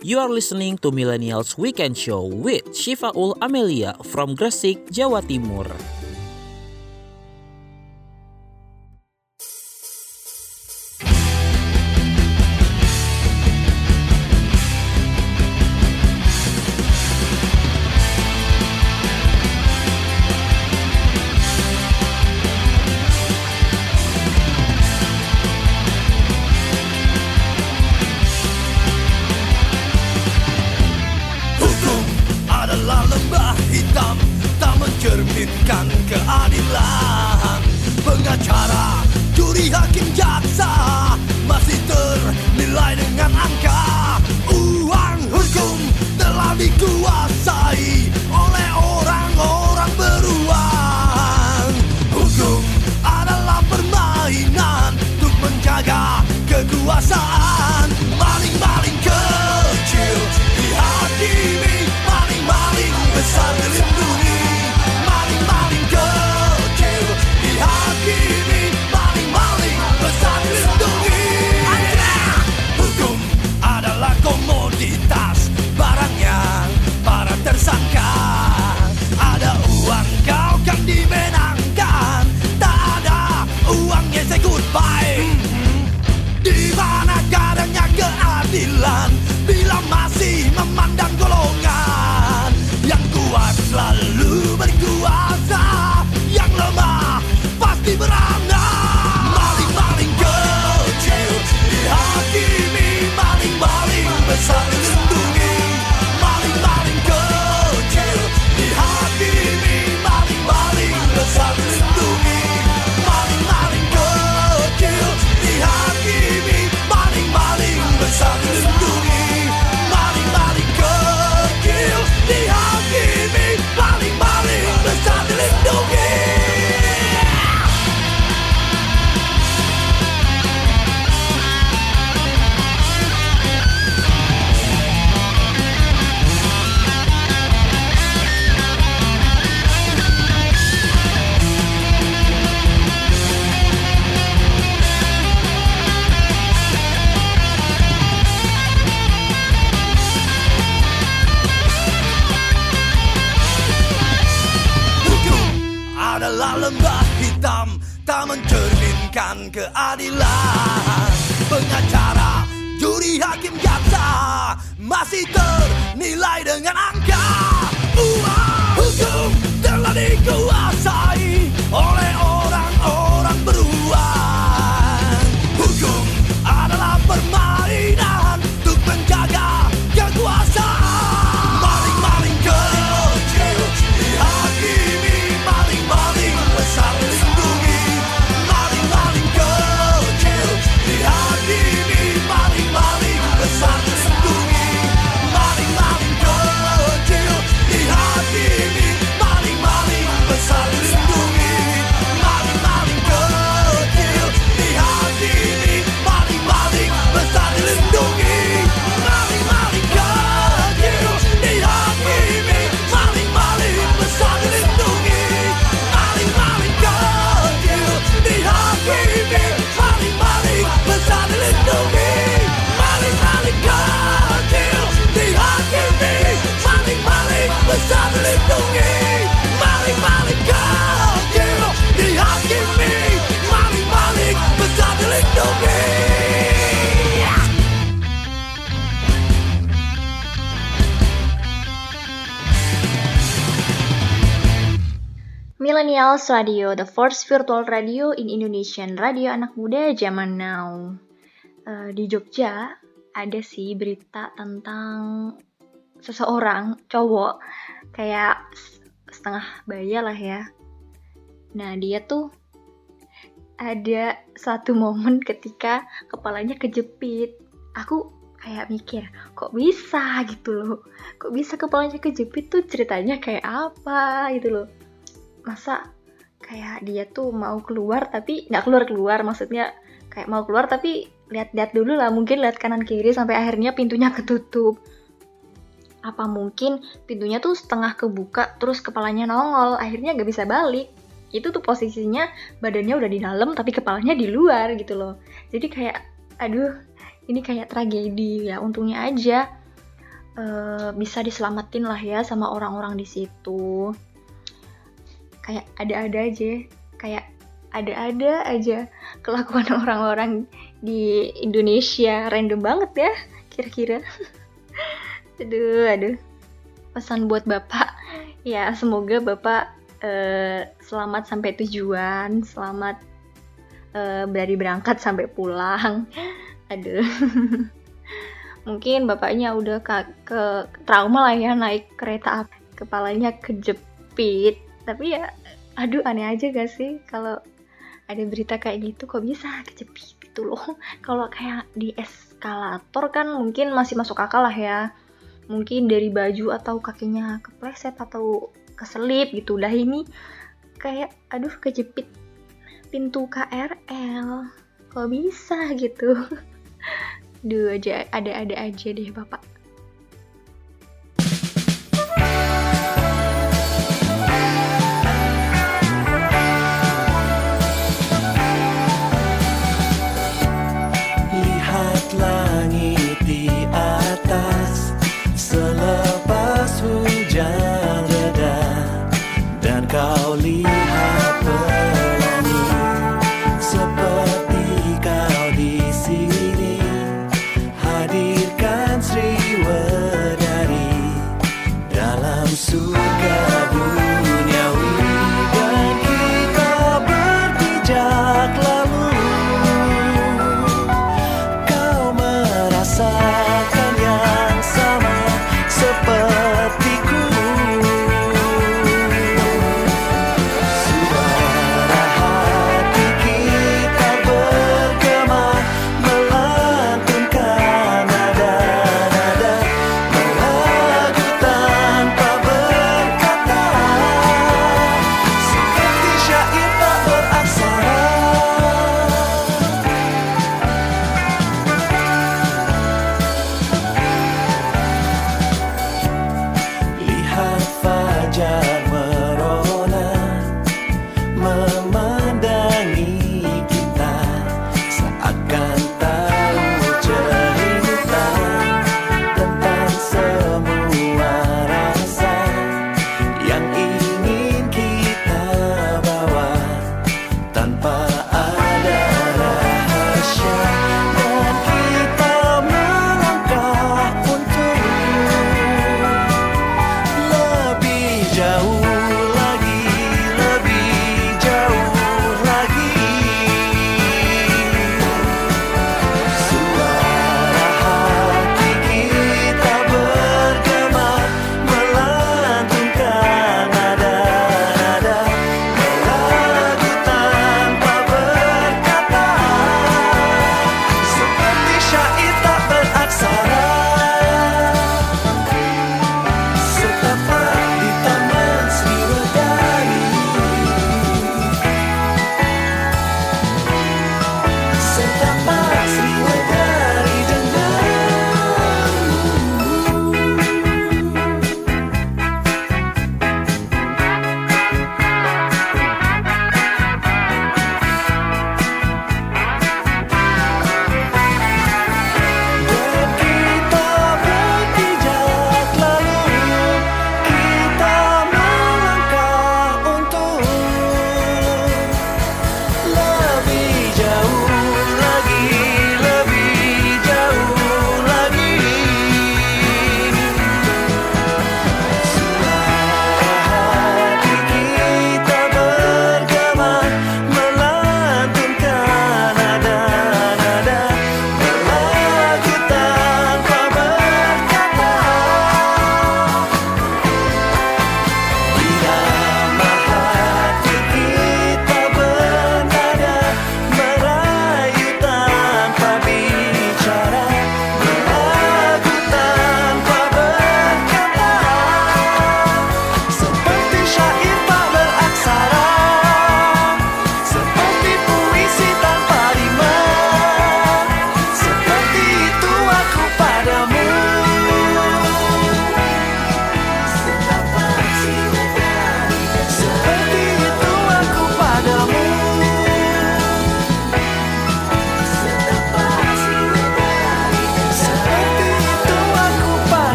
You are listening to Millennials Weekend Show with Shifaul Amelia from Gresik, Jawa Timur. Millennials Radio, the first virtual radio in Indonesian, radio anak muda zaman now. Eh, di Jogja ada sih berita tentang seseorang cowok kayak setengah baya lah ya. Nah dia tuh ada satu momen ketika kepalanya kejepit. Aku kayak mikir, kok bisa gitu loh? Kok bisa kepalanya kejepit tuh ceritanya kayak apa gitu loh? Masa kayak dia tuh mau keluar tapi nggak keluar keluar. Maksudnya kayak mau keluar tapi lihat-lihat dulu lah. Mungkin lihat kanan kiri sampai akhirnya pintunya ketutup. Apa mungkin pintunya tuh setengah kebuka terus kepalanya nongol akhirnya nggak bisa balik. Itu tuh posisinya badannya udah di dalam tapi kepalanya di luar gitu loh. Jadi kayak aduh ini kayak tragedi ya. Untungnya aja eh, bisa diselamatin lah ya sama orang-orang di situ kayak ada-ada aja kayak ada-ada aja kelakuan orang-orang di Indonesia. Random banget ya kira-kira. Aduh aduh. Pesan buat bapak. Ya semoga bapak eh, selamat sampai tujuan selamat eh, dari berangkat sampai pulang. Aduh. Mungkin bapaknya udah ke, ke trauma lah ya naik kereta api kepalanya kejepit tapi ya aduh aneh aja gak sih kalau ada berita kayak gitu? Kok bisa kejepit gitu loh? Kalau kayak di eskalator kan mungkin masih masuk akal lah ya. Mungkin dari baju atau kakinya kepleset atau keselip gitu. Dah ini kayak aduh kejepit pintu KRL kok bisa gitu? Duh aja ada-ada aja deh bapak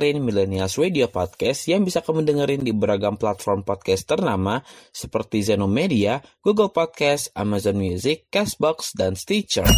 dengerin Millennials Radio Podcast yang bisa kamu dengerin di beragam platform podcast ternama seperti Zenomedia, Google Podcast, Amazon Music, Castbox, dan Stitcher.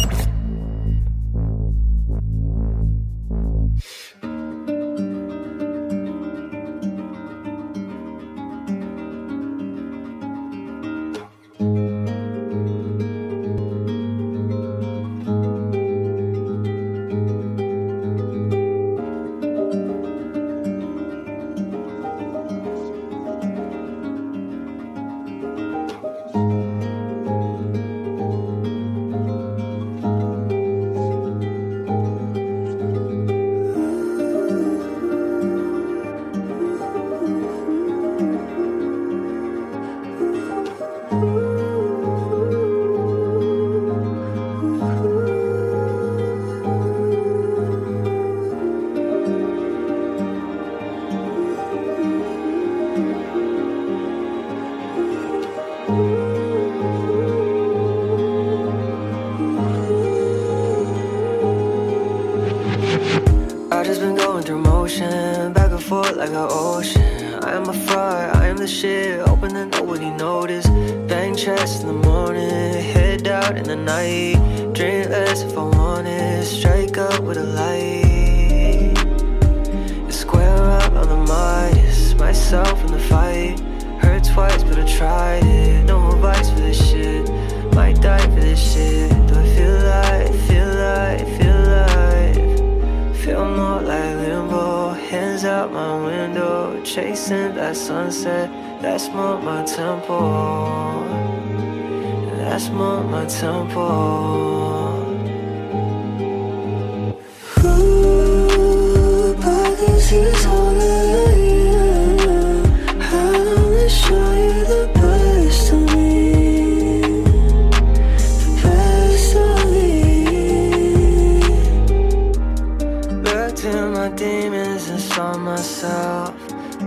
Myself.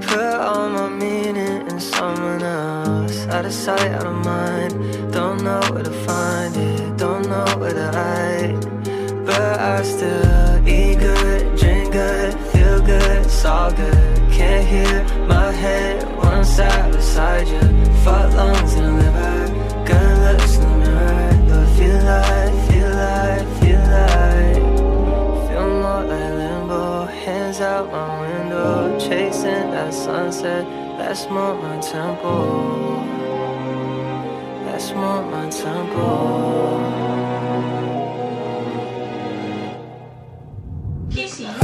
Put all my meaning in someone else. Out of sight, out of mind. Don't know where to find it. Don't know where to hide. But I still eat good, drink good, feel good, it's all good. Can't hear my head when I'm beside you. Fuck lungs and liver, that sunset. That's more my tempo. That's more my tempo.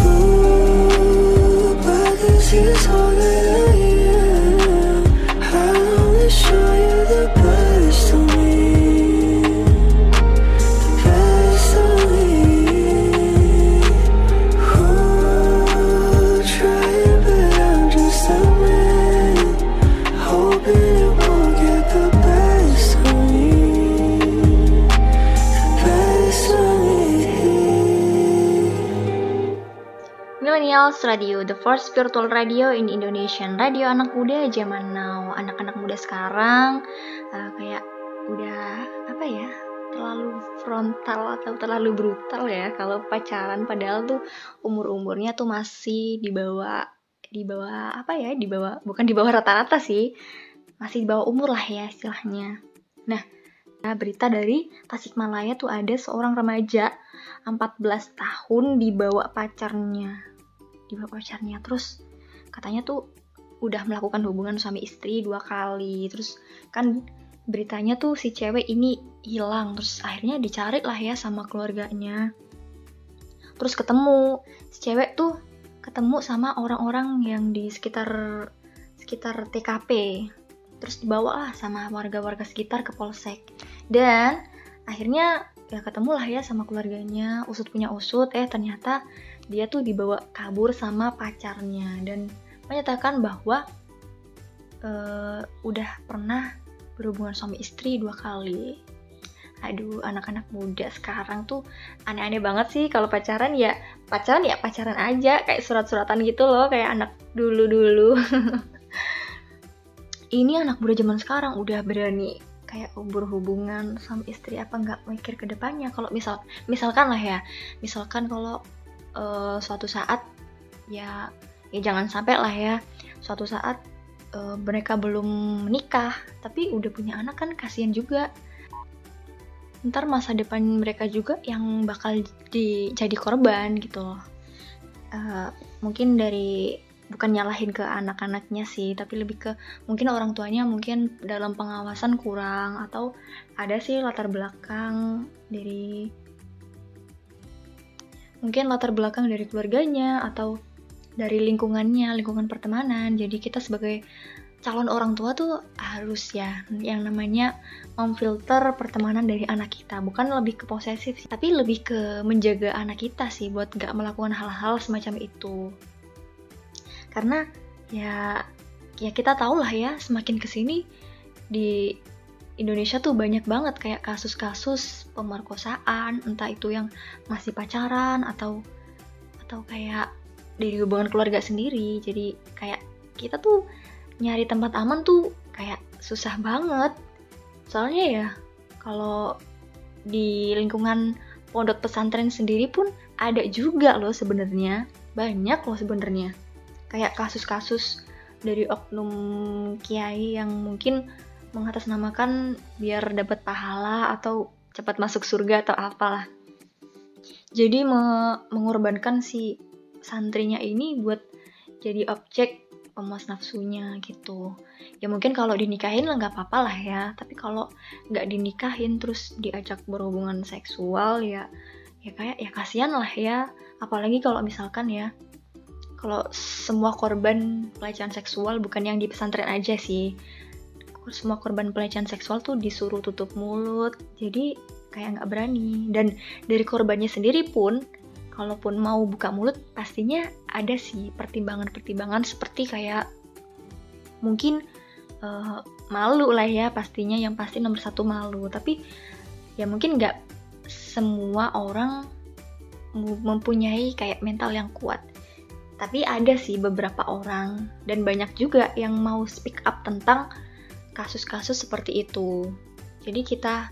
Ooh, pockets Millennials Radio, the first virtual radio in Indonesian. Radio anak muda zaman now. Anak-anak muda sekarang eh, kayak udah apa ya? terlalu frontal atau terlalu brutal ya kalau pacaran padahal tuh umur-umurnya tuh masih di bawah di bawah apa ya? Di bawah bukan di bawah rata-rata sih. Masih di bawah umur lah ya istilahnya. Nah, Nah, berita dari Tasikmalaya tuh ada seorang remaja 14 tahun dibawa pacarnya. Dibawa pacarnya terus katanya tuh udah melakukan hubungan suami istri dua kali. Terus kan beritanya tuh si cewek ini hilang terus akhirnya dicari lah ya sama keluarganya. Terus ketemu si cewek tuh ketemu sama orang-orang yang di sekitar sekitar TKP. Terus dibawa lah sama warga-warga sekitar ke polsek dan akhirnya ya ketemulah ya sama keluarganya usut punya usut eh ternyata dia tuh dibawa kabur sama pacarnya dan menyatakan bahwa eh, udah pernah berhubungan suami istri dua kali. Aduh anak-anak muda sekarang tuh aneh-aneh banget sih kalau pacaran ya pacaran ya pacaran aja kayak surat-suratan gitu loh kayak anak dulu-dulu. Ini anak muda zaman sekarang udah berani kayak berhubungan sama istri apa nggak mikir ke depannya? Kalau misal misalkan lah ya misalkan kalau eh, suatu saat ya ya jangan sampai lah ya suatu saat eh, mereka belum menikah tapi udah punya anak kan kasihan juga. Ntar masa depan mereka juga yang bakal di, jadi korban gitu loh. Eh, mungkin dari bukan nyalahin ke anak-anaknya sih tapi lebih ke mungkin orang tuanya mungkin dalam pengawasan kurang atau ada sih latar belakang dari mungkin latar belakang dari keluarganya atau dari lingkungannya lingkungan pertemanan. Jadi kita sebagai calon orang tua tuh harus ya yang namanya memfilter pertemanan dari anak kita. Bukan lebih ke posesif sih, tapi lebih ke menjaga anak kita sih buat gak melakukan hal-hal semacam itu. Karena ya ya kita tahu lah ya semakin ke sini di Indonesia tuh banyak banget kayak kasus-kasus pemerkosaan entah itu yang masih pacaran atau atau kayak dari hubungan keluarga sendiri. Jadi kayak kita tuh nyari tempat aman tuh kayak susah banget. Soalnya ya kalau di lingkungan pondok pesantren sendiri pun ada juga loh sebenarnya. Banyak loh sebenarnya. Kayak kasus-kasus dari oknum kiai yang mungkin mengatasnamakan biar dapat pahala atau cepat masuk surga atau apalah. Jadi me- mengorbankan si santrinya ini buat jadi objek pemuas nafsunya gitu. Ya mungkin kalau dinikahin lah nggak apa-apa lah ya. Tapi kalau nggak dinikahin terus diajak berhubungan seksual ya ya kayak ya kasihan lah ya. Apalagi kalau misalkan ya kalau semua korban pelecehan seksual bukan yang di pesantren aja sih semua korban pelecehan seksual tuh disuruh tutup mulut. Jadi kayak nggak berani. Dan dari korbannya sendiri pun kalaupun mau buka mulut pastinya ada sih pertimbangan-pertimbangan seperti kayak mungkin eh, malu lah ya pastinya yang pasti nomor satu malu. Tapi ya mungkin nggak semua orang mempunyai kayak mental yang kuat. Tapi ada sih beberapa orang dan banyak juga yang mau speak up tentang kasus-kasus seperti itu jadi kita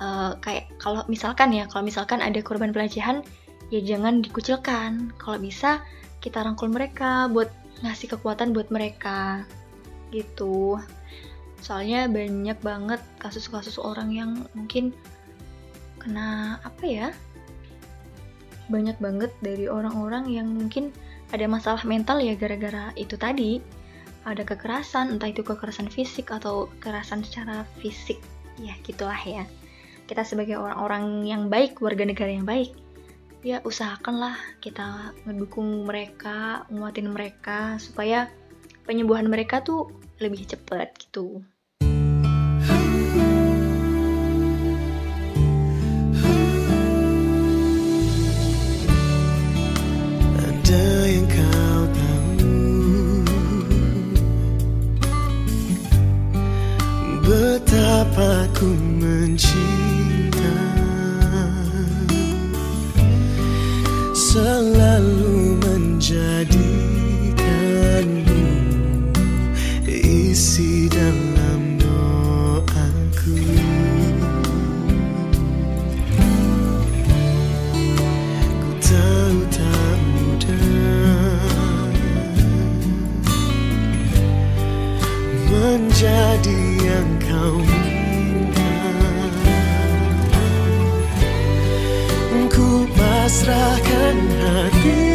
eh, kayak kalau misalkan ya kalau misalkan ada korban pelecehan ya jangan dikucilkan. Kalau bisa kita rangkul mereka buat ngasih kekuatan buat mereka. Gitu. Soalnya banyak banget kasus-kasus orang yang mungkin kena apa ya? Banyak banget dari orang-orang yang mungkin ada masalah mental ya gara-gara itu tadi. Ada kekerasan, entah itu kekerasan fisik atau kekerasan secara fisik. Ya, gitulah ya. Kita sebagai orang-orang yang baik, warga negara yang baik, ya usahakanlah kita ngedukung mereka, nguatin mereka supaya penyembuhan mereka tuh lebih cepat gitu. Ada yang kau Betapa ku mencinta. Selalu menjadikanmu pasrahkan hatiku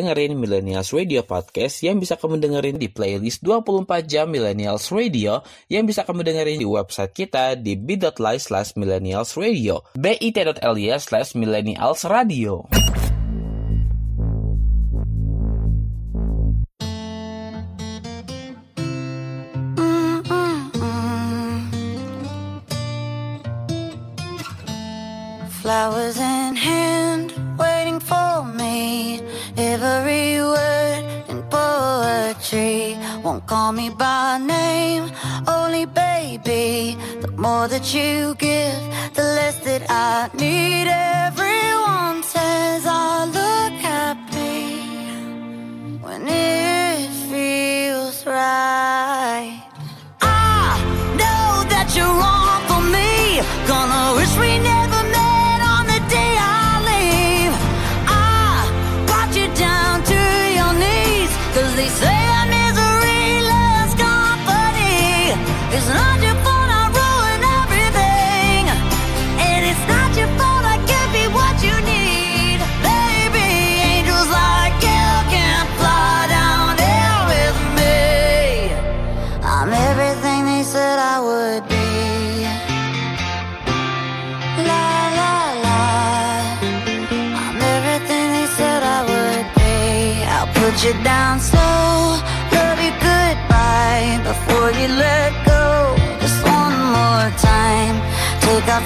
dengerin Millennials Radio Podcast yang bisa kamu dengerin di playlist 24 jam Millennials Radio yang bisa kamu dengerin di website kita di bit.ly slash millennials radio bit.ly slash millennials radio. That you give, the less that I need. Everyone says I look happy when it feels right. I know that you're wrong for me. Gonna wish we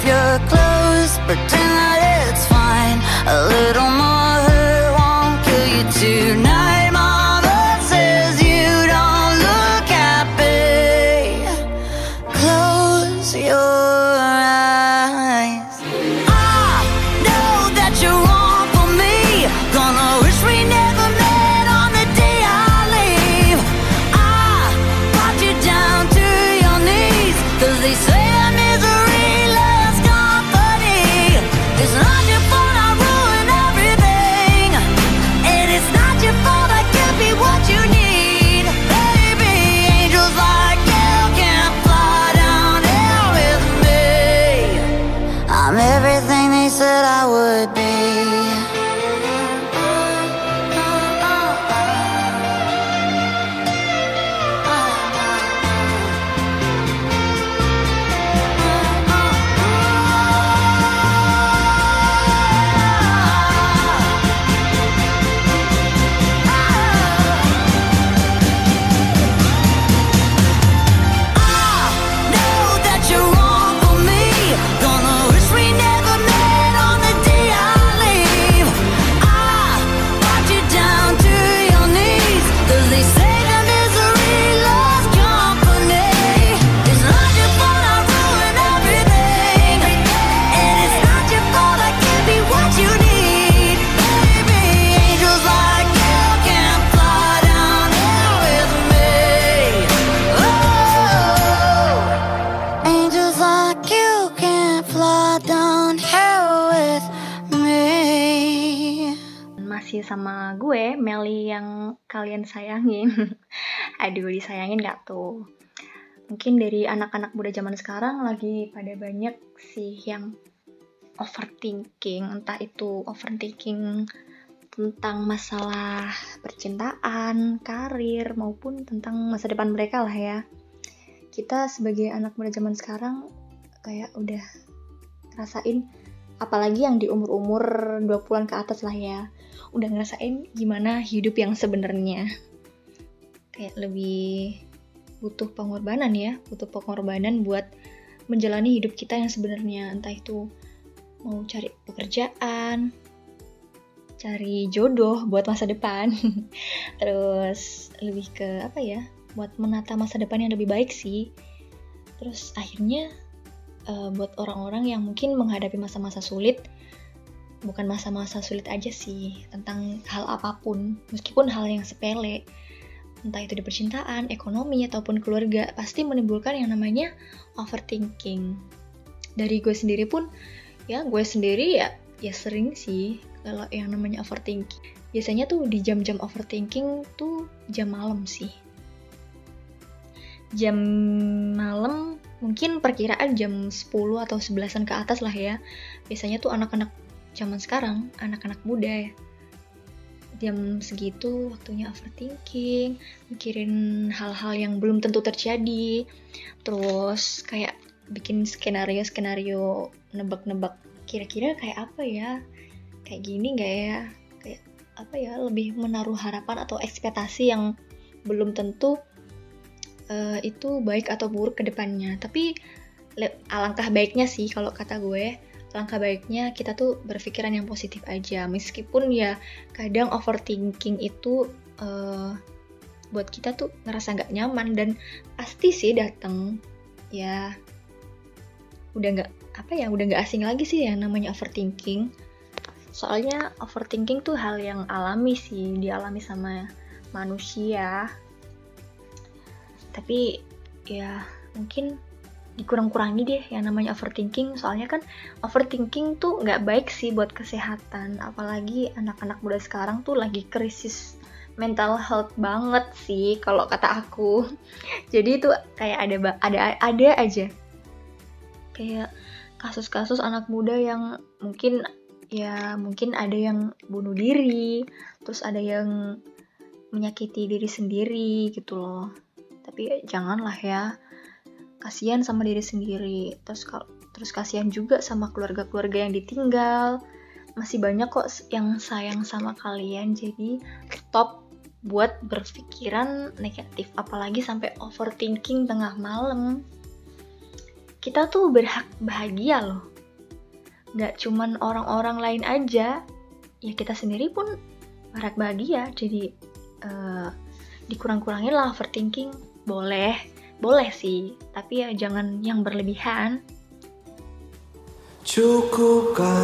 your clothes, yang kalian sayangin. Aduh, disayangin gak tuh? Mungkin dari anak-anak muda zaman sekarang lagi pada banyak sih yang overthinking, entah itu overthinking tentang masalah percintaan, karir, maupun tentang masa depan mereka lah ya. Kita sebagai anak muda zaman sekarang kayak udah ngerasain apalagi yang di umur-umur 20-an ke atas lah ya udah ngerasain gimana hidup yang sebenarnya. Kayak lebih butuh pengorbanan ya butuh pengorbanan buat menjalani hidup kita yang sebenarnya. Entah itu mau cari pekerjaan cari jodoh buat masa depan. Terus lebih ke apa ya buat menata masa depan yang lebih baik sih. Terus akhirnya eh, buat orang-orang yang mungkin menghadapi masa-masa sulit bukan masa-masa sulit aja sih tentang hal apa pun meskipun hal yang sepele entah itu di percintaan, ekonomi ataupun keluarga pasti menimbulkan yang namanya overthinking. Dari gue sendiri pun ya gue sendiri ya ya sering sih kalau yang namanya overthinking. Biasanya tuh di jam-jam overthinking tuh jam malam sih. Jam malam mungkin perkiraan jam 10 atau 11an ke atas lah ya. Biasanya tuh anak-anak zaman sekarang anak-anak muda ya. Jam segitu waktunya overthinking, mikirin hal-hal yang belum tentu terjadi, terus kayak bikin skenario-skenario nebak-nebak. Kira-kira kayak apa ya, kayak gini nggak ya, kayak apa ya? Lebih menaruh harapan atau ekspektasi yang belum tentu eh, itu baik atau buruk ke depannya. Tapi alangkah baiknya sih kalau kata gue, alangkah baiknya kita tuh berpikiran yang positif aja. Meskipun ya kadang overthinking itu eh, buat kita tuh ngerasa nggak nyaman dan pasti sih dateng ya udah nggak apa ya udah nggak asing lagi sih yang namanya overthinking soalnya overthinking tuh hal yang alami sih dialami sama manusia tapi ya mungkin dikurang-kurangi deh yang namanya overthinking. Soalnya kan overthinking tuh nggak baik sih buat kesehatan. Apalagi anak-anak muda sekarang tuh lagi krisis mental health banget sih kalau kata aku. Jadi itu kayak ada ada ada aja. Kayak kasus-kasus anak muda yang mungkin ya mungkin ada yang bunuh diri terus ada yang menyakiti diri sendiri gitu loh. Tapi janganlah ya kasihan sama diri sendiri. Terus kalau terus kasihan juga sama keluarga-keluarga yang ditinggal. Masih banyak kok yang sayang sama kalian. Jadi stop buat berpikiran negatif. Apalagi sampai overthinking tengah malam. Kita tuh berhak bahagia loh. Nggak cuman orang-orang lain aja. Ya kita sendiri pun berhak bahagia. Jadi eh, dikurang-kurangin lah overthinking. Boleh boleh sih tapi ya jangan yang berlebihan. Cukupkanlah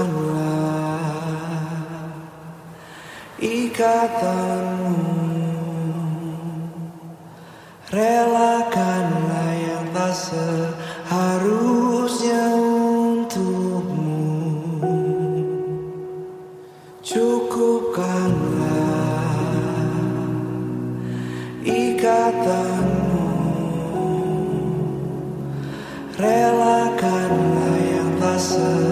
ikatanmu. Relakanlah yang tak seharusnya yang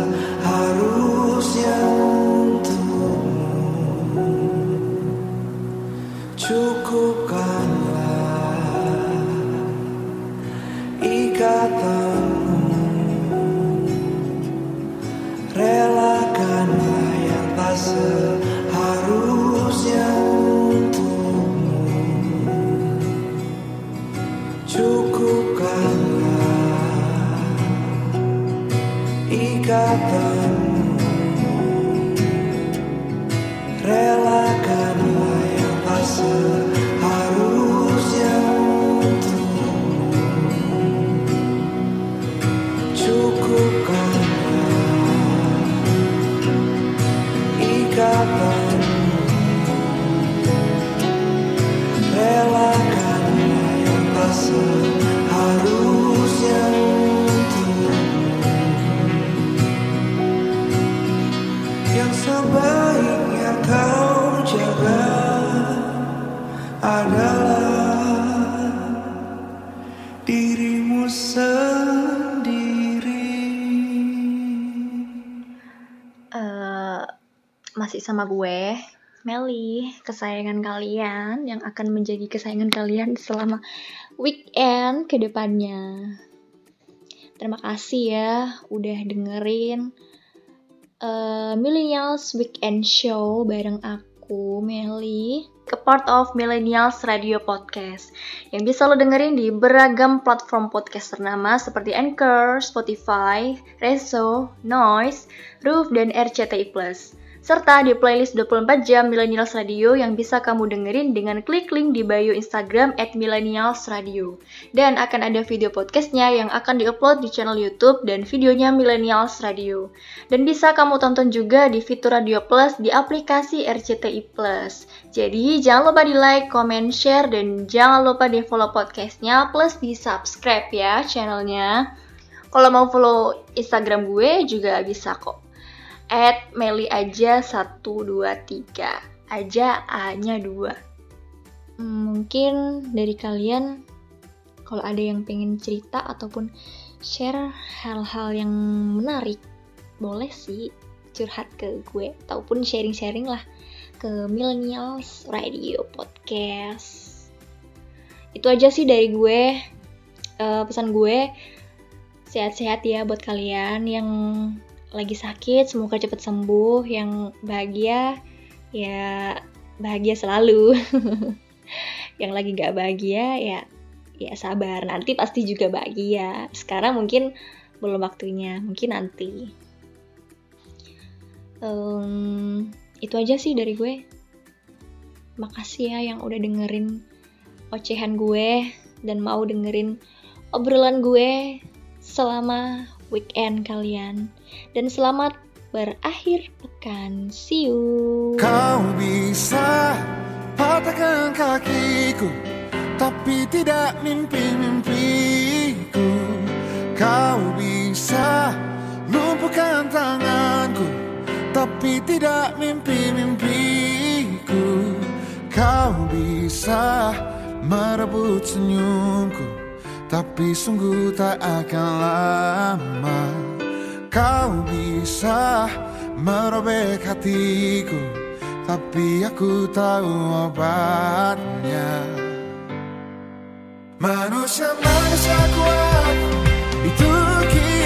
masih sama gue Meli kesayangan kalian yang akan menjadi kesayangan kalian selama weekend ke depannya terima kasih ya udah dengerin eh, Millennials Weekend Show bareng aku Meli ke part of Millennials Radio Podcast yang bisa lo dengerin di beragam platform podcast ternama seperti Anchor, Spotify, Reso, Noise, Roof, dan RCTI Plus. Serta di playlist 24 jam Millennials Radio yang bisa kamu dengerin dengan klik link di bio Instagram at Millennials Radio. Dan akan ada video podcastnya yang akan diupload di channel YouTube dan videonya Millennials Radio. Dan bisa kamu tonton juga di fitur Radio Plus di aplikasi RCTI Plus. Jadi jangan lupa di like, comment, share, dan jangan lupa di follow podcastnya plus di subscribe ya channelnya. Kalau mau follow Instagram gue juga bisa kok. At Meli aja 123 Aja A-nya 2 Mungkin dari kalian Kalau ada yang pengen cerita ataupun share hal-hal yang menarik Boleh sih curhat ke gue Ataupun sharing-sharing lah ke Millennials Radio Podcast. Itu aja sih dari gue. Eh, pesan gue sehat-sehat ya buat kalian yang lagi sakit, semoga cepat sembuh. Yang bahagia ya bahagia selalu. yang lagi gak bahagia ya ya sabar nanti pasti juga bahagia sekarang mungkin belum waktunya mungkin nanti Em, itu aja sih dari gue makasih ya yang udah dengerin ocehan gue dan mau dengerin obrolan gue selama weekend kalian. Dan selamat berakhir pekan. See you. Kau bisa patahkan kakiku Tapi tidak mimpi-mimpiku. Kau bisa lumpuhkan tanganku Tapi tidak mimpi-mimpiku. Kau bisa merebut senyumku Tapi sungguh tak akan lama Kau bisa merobek hatiku. Tapi aku tahu obatnya. Manusia-manusia kuat Itu kita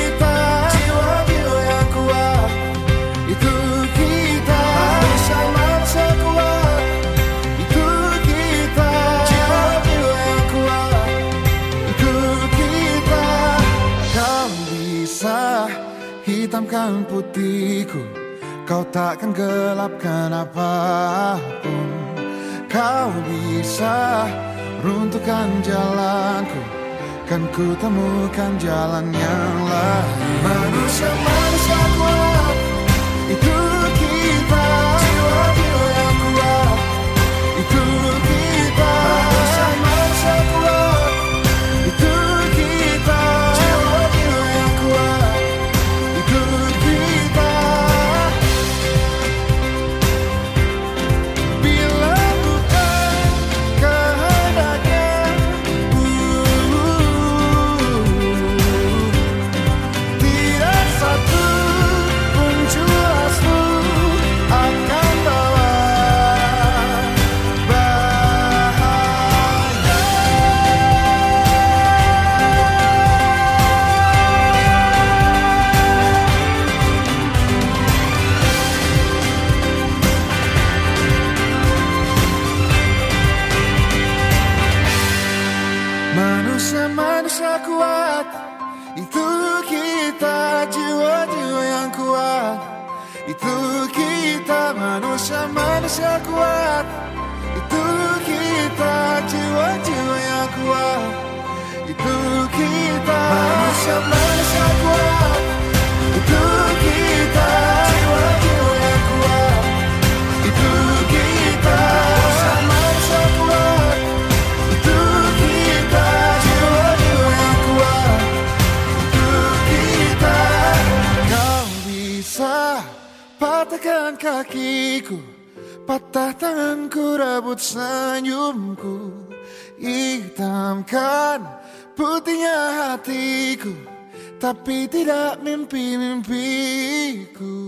hitamkan putihku Kau takkan gelapkan apa pun. Kau bisa runtuhkan jalanku Kan ku temukan jalan yang lain. Manusia-manusia kuat Itu kuat. Itu kita jiwa-jiwa yang kuat. Itu kita manusia-manusia kuat. Itu kita jiwa-jiwa yang kuat. Itu kita manusia-manusia kuat. Itu kita jiwa-jiwa yang kuat. Itu kita. Kau bisa patahkan kakiku Patah tanganku rebut senyumku. Hitamkan putihnya hatiku Tapi tidak mimpi-mimpiku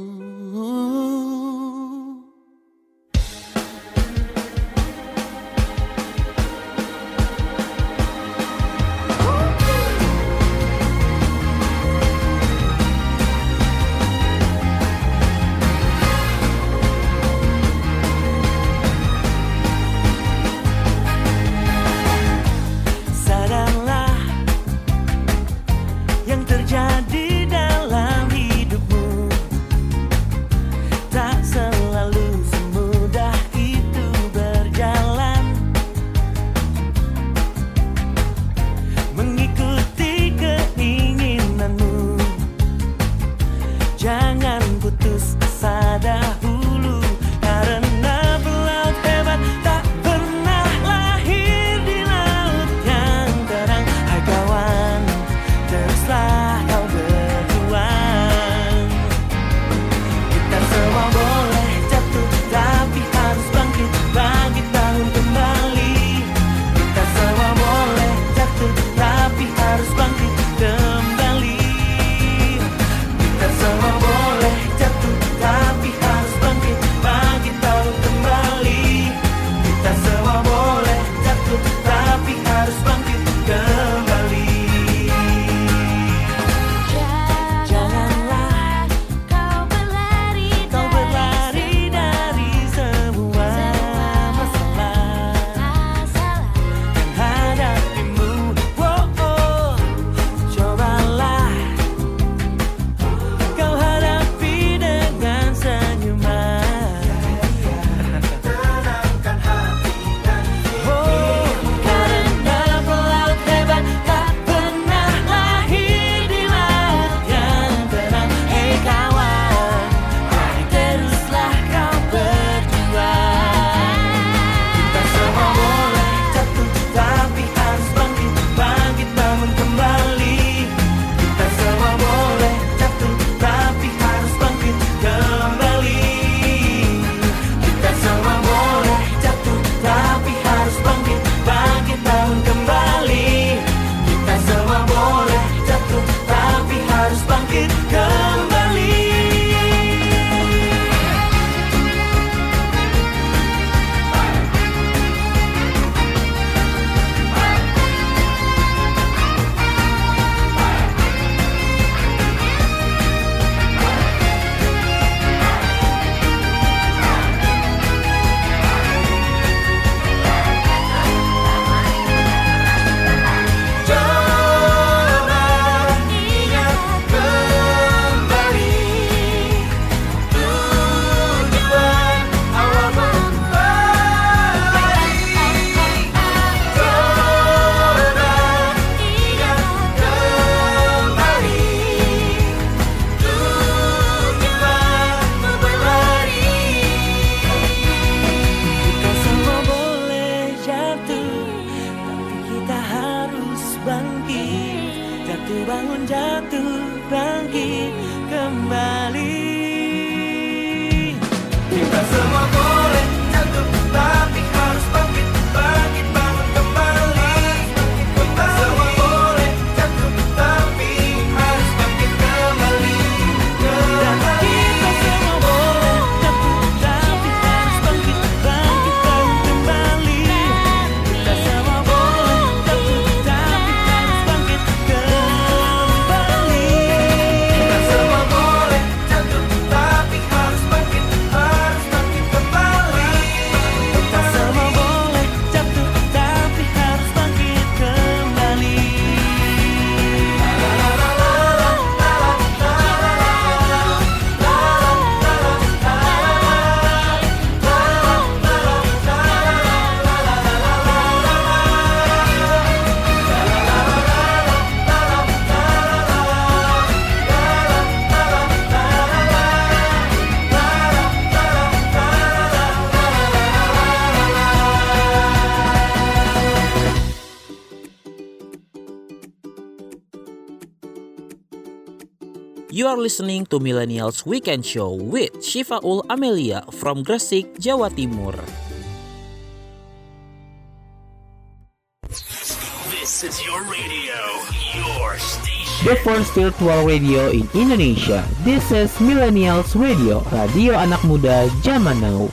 are listening to Millennials Weekend Show with Shifaul Amelia from Gresik, Jawa Timur. This is your radio, your station. The first virtual radio in Indonesia. This is Millennials Radio, radio anak muda zaman now.